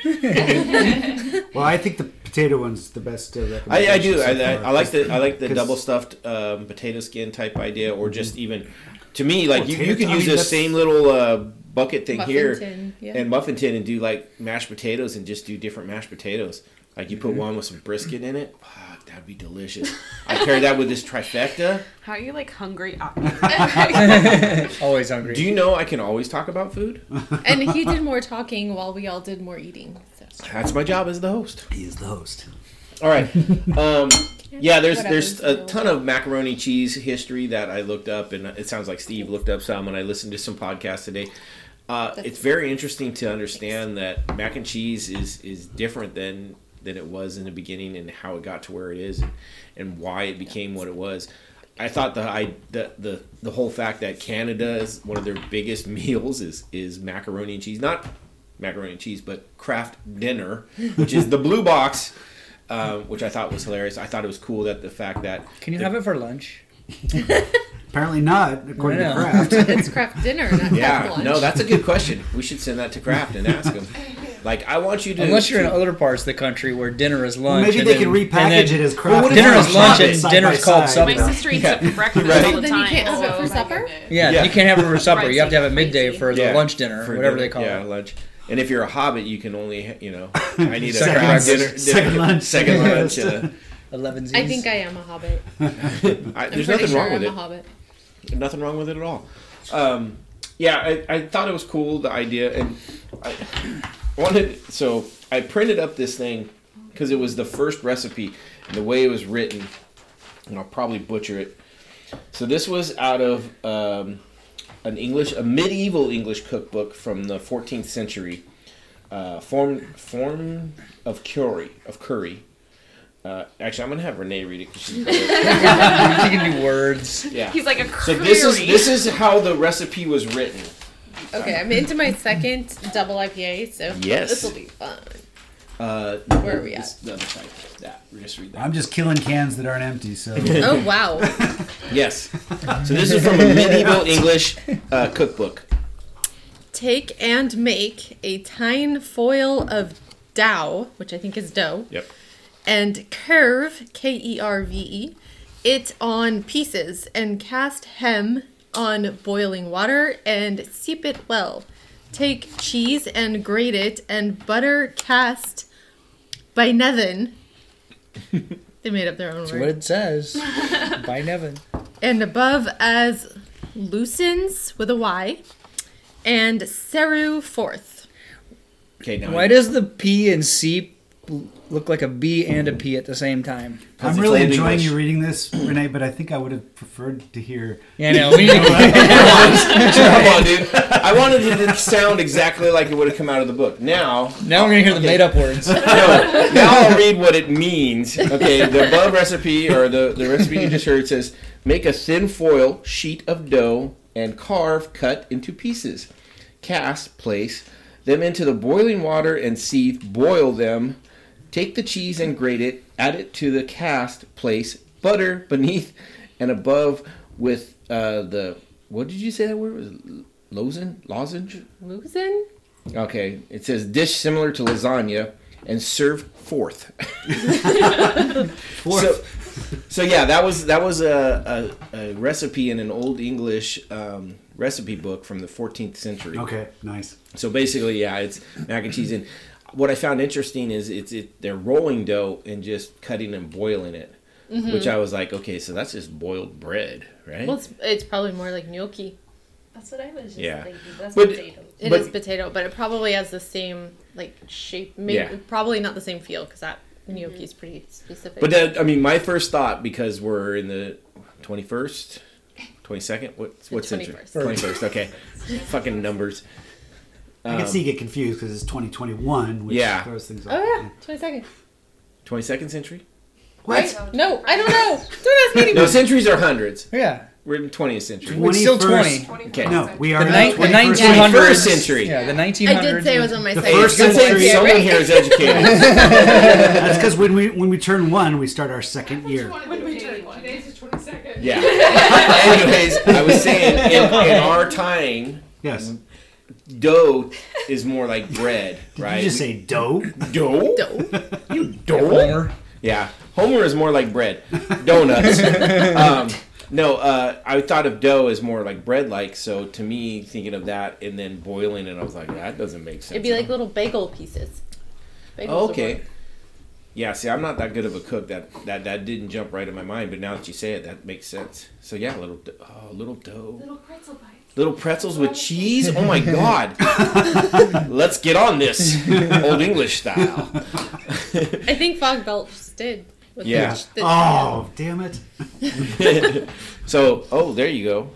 Well, I think the potato one's the best uh, I, recommendation. I do. so I, I, far. I like the I like the 'Cause- double stuffed um, potato skin type idea, or just even to me like you, you Potato- could I use mean, the same little uh, bucket thing Muffin here tin, yeah. and muffin tin and do like mashed potatoes and just do different mashed potatoes. Like you put Mm-hmm. one with some brisket in it. Fuck, that'd be delicious. I pair that with this trifecta. How are you like hungry? Always hungry. Do you know I can always talk about food? and he did more talking while we all did more eating. So. That's my job as the host. He is the host. All right. Um, yeah, there's Whatever. there's a ton of macaroni cheese history that I looked up, and it sounds like Steve looked up some, and I listened to some podcasts today. Uh, it's very interesting to understand that mac and cheese is is different than than it was in the beginning, and how it got to where it is, and, and why it became what it was. I thought the I the, the the whole fact that Canada is one of their biggest meals is is macaroni and cheese, not macaroni and cheese, but Kraft dinner, which is the blue box um, which I thought was hilarious. I thought it was cool that the fact that Can you have it for lunch? Apparently not, according I to. Kraft. It's Kraft dinner, not yeah, lunch. no, that's a good question. We should send that to Kraft and ask them. Like, I want you to Unless you're in other parts of the country where dinner is lunch. Maybe they then- can repackage then it as Kraft. what if Dinner is lunch Side and by dinner's called side. My supper. sister eats Yeah. it for breakfast Right. all So the then you can't have it for supper? Yeah, Yeah. you can't have it for supper. Fried You have to have it chicken, midday for the Yeah. lunch dinner, for whatever dinner- they call yeah, it. lunch. And if you're a hobbit, you can only, you know, I need a Second Kraft lunch. dinner, dinner, Second lunch. second lunch. Uh, Elevenses. I think I am a hobbit. I, I'm there's nothing sure wrong I'm with a it. hobbit. Nothing wrong with it at all. Um, yeah, I, I thought it was cool the idea, and I wanted so I printed up this thing because it was the first recipe and the way it was written, and I'll probably butcher it. So this was out of um, an English, a medieval English cookbook from the 14th century, uh, form form of curry of curry. Uh, actually, I'm gonna have Renee read it because she's better. you can do words. yeah. He's like a So this is this is how the recipe was written. Okay, I'm into my second double IPA, so Yes. this will be fun. Uh, Where are we at? The other side. That. Just read that. I'm just killing cans that aren't empty, so. Oh wow! Yes. So this is from a medieval English uh, cookbook. Take and make a tine foil of dough, which I think is dough, Yep. and curve K E R V E it on pieces and cast hem on boiling water and seep it well. Take cheese and grate it and butter cast by Nevin. they made up their own That's word. what it says. By Nevin. and above as loosens with a Y, and Seru fourth. Okay. Now. Why does the P and C look like a B and a P at the same time? I'm really enjoying English. you reading this, Renee, but I think I would have preferred to hear. Yeah, I know. We need Come on, dude. I wanted it to sound exactly like it would have come out of the book. Now, now we're gonna hear the made up words. no, now I'll read what it means. Okay, the above recipe or the, the recipe you just heard says make a thin foil sheet of dough and carve cut into pieces. Cast, place them into the boiling water and seethe, boil them. Take the cheese and grate it, add it to the cast, place butter beneath and above with uh, the what did you say that word was? Lozenge? Lozenge? Loosen? Okay, it says dish similar to lasagna and serve forth. So, so yeah, that was that was a, a, a recipe in an old English um, recipe book from the 14th century. Okay, nice. So basically, yeah, it's mac and cheese. And what I found interesting is it's it they're rolling dough and just cutting and boiling it, mm-hmm. which I was like, okay, so that's just boiled bread, right? Well, it's, it's probably more like gnocchi. That's what I was just Yeah. thinking. That's But- potato. It is But- potato, but it probably has the same like shape. Maybe, Yeah. Probably not the same feel because that mm-hmm. gnocchi is pretty specific. But that, I mean, my first thought because we're in the 21st, 22nd. What what century? 21st. 21st. Okay, fucking numbers. I can Um, see you get confused because it's 2021, which Yeah. throws things off. oh yeah, twenty second. 22nd century. What? No, I don't know. Don't ask me No, centuries are hundreds. Yeah. We're in the 20th century. It's still 21st 20. Okay. No, we are The, in ni- the 21st 1900s. 21st century. Yeah, the 1900s. I did say it was on my The side. first century- thing someone here is educated. That's because when we when we turn one, we start our second year. When we turn one. Today's the 22nd. yeah. Anyways, I was saying in, in our time, Yes. Dough is more like bread, right? You just say dough. dough. Dough. You dough. Homer. Yeah, Homer is more like bread. Donuts. um, no, uh, I thought of dough as more like bread-like. So to me, thinking of that and then boiling it, I was like, that doesn't make sense. It'd be like little bagel pieces. Bagels Oh, okay. Yeah, see, I'm not that good of a cook. That that that didn't jump right in my mind, but now that you say it, that makes sense. So yeah, little do- oh, little dough, Little pretzel bites. Little pretzels with cheese. Oh my god! Let's get on this old English style. I think Fogbelt just did. With Yeah. The, the, Oh, damn it. so oh, there you go.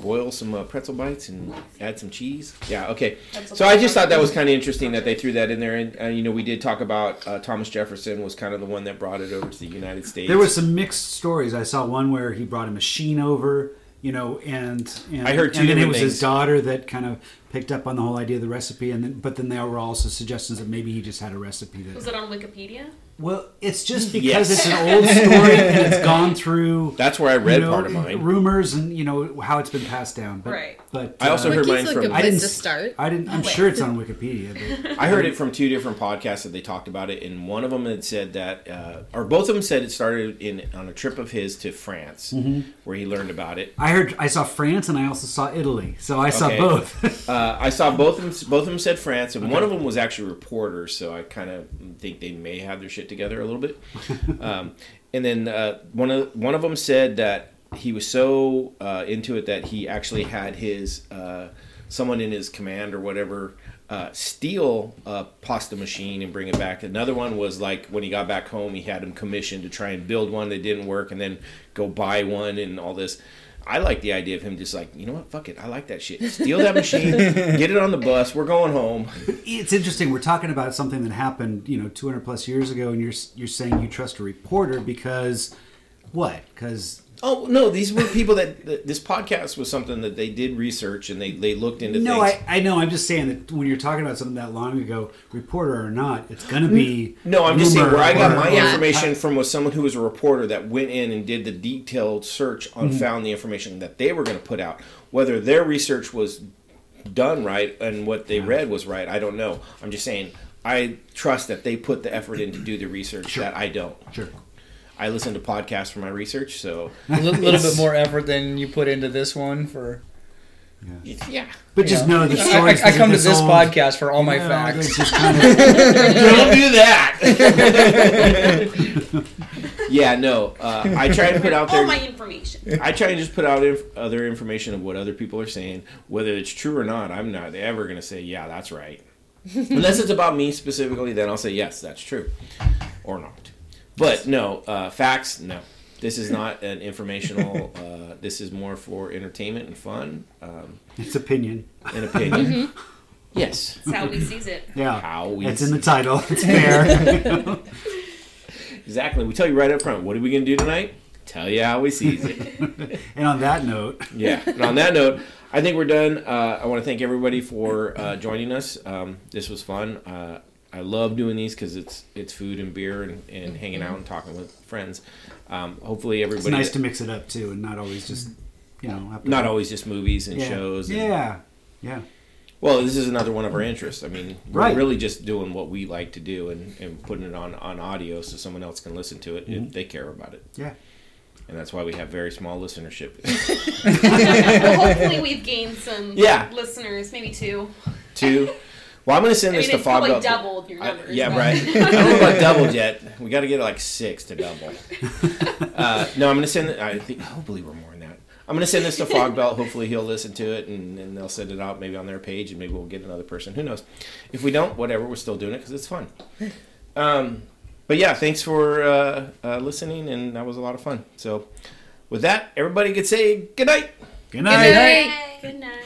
Boil some uh, pretzel bites and add some cheese. Yeah, okay. So I just thought that was kind of interesting that they threw that in there. And uh, you know, we did talk about uh, Thomas Jefferson was kind of the one that brought it over to the United States. There were some mixed stories. I saw one where he brought a machine over, you know, and, and I heard two and then it was things. his daughter that kind of picked up on the whole idea of the recipe, and then but then there were also suggestions that maybe he just had a recipe that Was it on Wikipedia? Well, it's just because Yes. it's an old story and it's gone through. That's where I read you know, part of mine. rumors and you know how it's been passed down. But, Right. But I also uh, heard mine from- I didn't to start. I didn't. I'm sure it's on Wikipedia. But I heard it from two different podcasts that they talked about it, and one of them had said that, uh, or both of them said it started in on a trip of his to France, Mm-hmm. where he learned about it. I heard. I saw France and I also saw Italy, so I saw Okay. both. Uh, I saw both of them. Both of them said France, and one of them was actually reporters. So I kind of think they may have their shit together a little bit. um, and then uh, one of one of them said that he was so uh, into it that he actually had his uh, someone in his command or whatever uh, steal a pasta machine and bring it back. Another one was like when he got back home, he had him commissioned to try and build one that didn't work, and then go buy one and all this. I like the idea of him just like, you know what, fuck it, I like that shit. Steal that machine, get it on the bus. We're going home. it's interesting. We're talking about something that happened, you know, 200 plus years ago, and you're you're saying you trust a reporter because what? Because Oh no, these were people that th- this podcast was something that they did research and they they looked into no, things. I, I know. I'm just saying that when you're talking about something that long ago, reporter or not, it's going to be No, I'm just saying where I got my Yeah. information from was someone who was a reporter that went in and did the detailed search on mm-hmm. found the information that they were going to put out. Whether their research was done right and what they read was right, I don't know. I'm just saying I trust that they put the effort in to do the research that I don't. Sure. I listen to podcasts for my research, so A li- little bit more effort than you put into this one for. yeah. But just know the I, stories. I, I come to this old- podcast for all my you know, facts. it's just kind of- don't do that. yeah, no. Uh, I try to put out there. All my information. I try and just put out inf- other information of what other people are saying, whether it's true or not. I'm not ever going to say, yeah, that's right. Unless it's about me specifically, then I'll say, yes, that's true, or not. But no, uh, facts, no. This is not an informational. Uh, this is more for entertainment and fun, um, it's opinion. and opinion. Yes. That's how we sees it. Yeah, How we it's in the title. It's fair. Exactly. We tell you right up front. What are we going to do tonight? Tell you how we sees it. and on that note, yeah. And on that note, I think we're done. Uh, I want to thank everybody for uh, joining us. Um, this was fun. Uh, I love doing these because it's it's food and beer and, and hanging out and talking with friends. Um, hopefully, everybody. it's everybody. nice to mix it up too, and not always just you know. have to- not always just movies and yeah. shows. And, Yeah, yeah. Well, this is another one of our interests. I mean, we're Right. really just doing what we like to do and, and putting it on, on audio so someone else can listen to it if they care about it. Yeah. And that's why we have very small listenership. well, hopefully we've gained some Yeah. listeners, maybe two. Two. Well, I'm going to send I this mean, to it's probably Fogbelt. doubled your I- yeah, but- right. I don't know about doubled yet. We got to get it like six to double. Uh, no, I'm going to send. it- I think hopefully we're more than that. I'm going to send this to Fogbelt. Hopefully he'll listen to it and, and they'll send it out maybe on their page and maybe we'll get another person. Who knows? If we don't, whatever. We're still doing it because it's fun. Um, but yeah, thanks for uh, uh, listening and that was a lot of fun. So with that, everybody could say good night. Good night. night. Good night.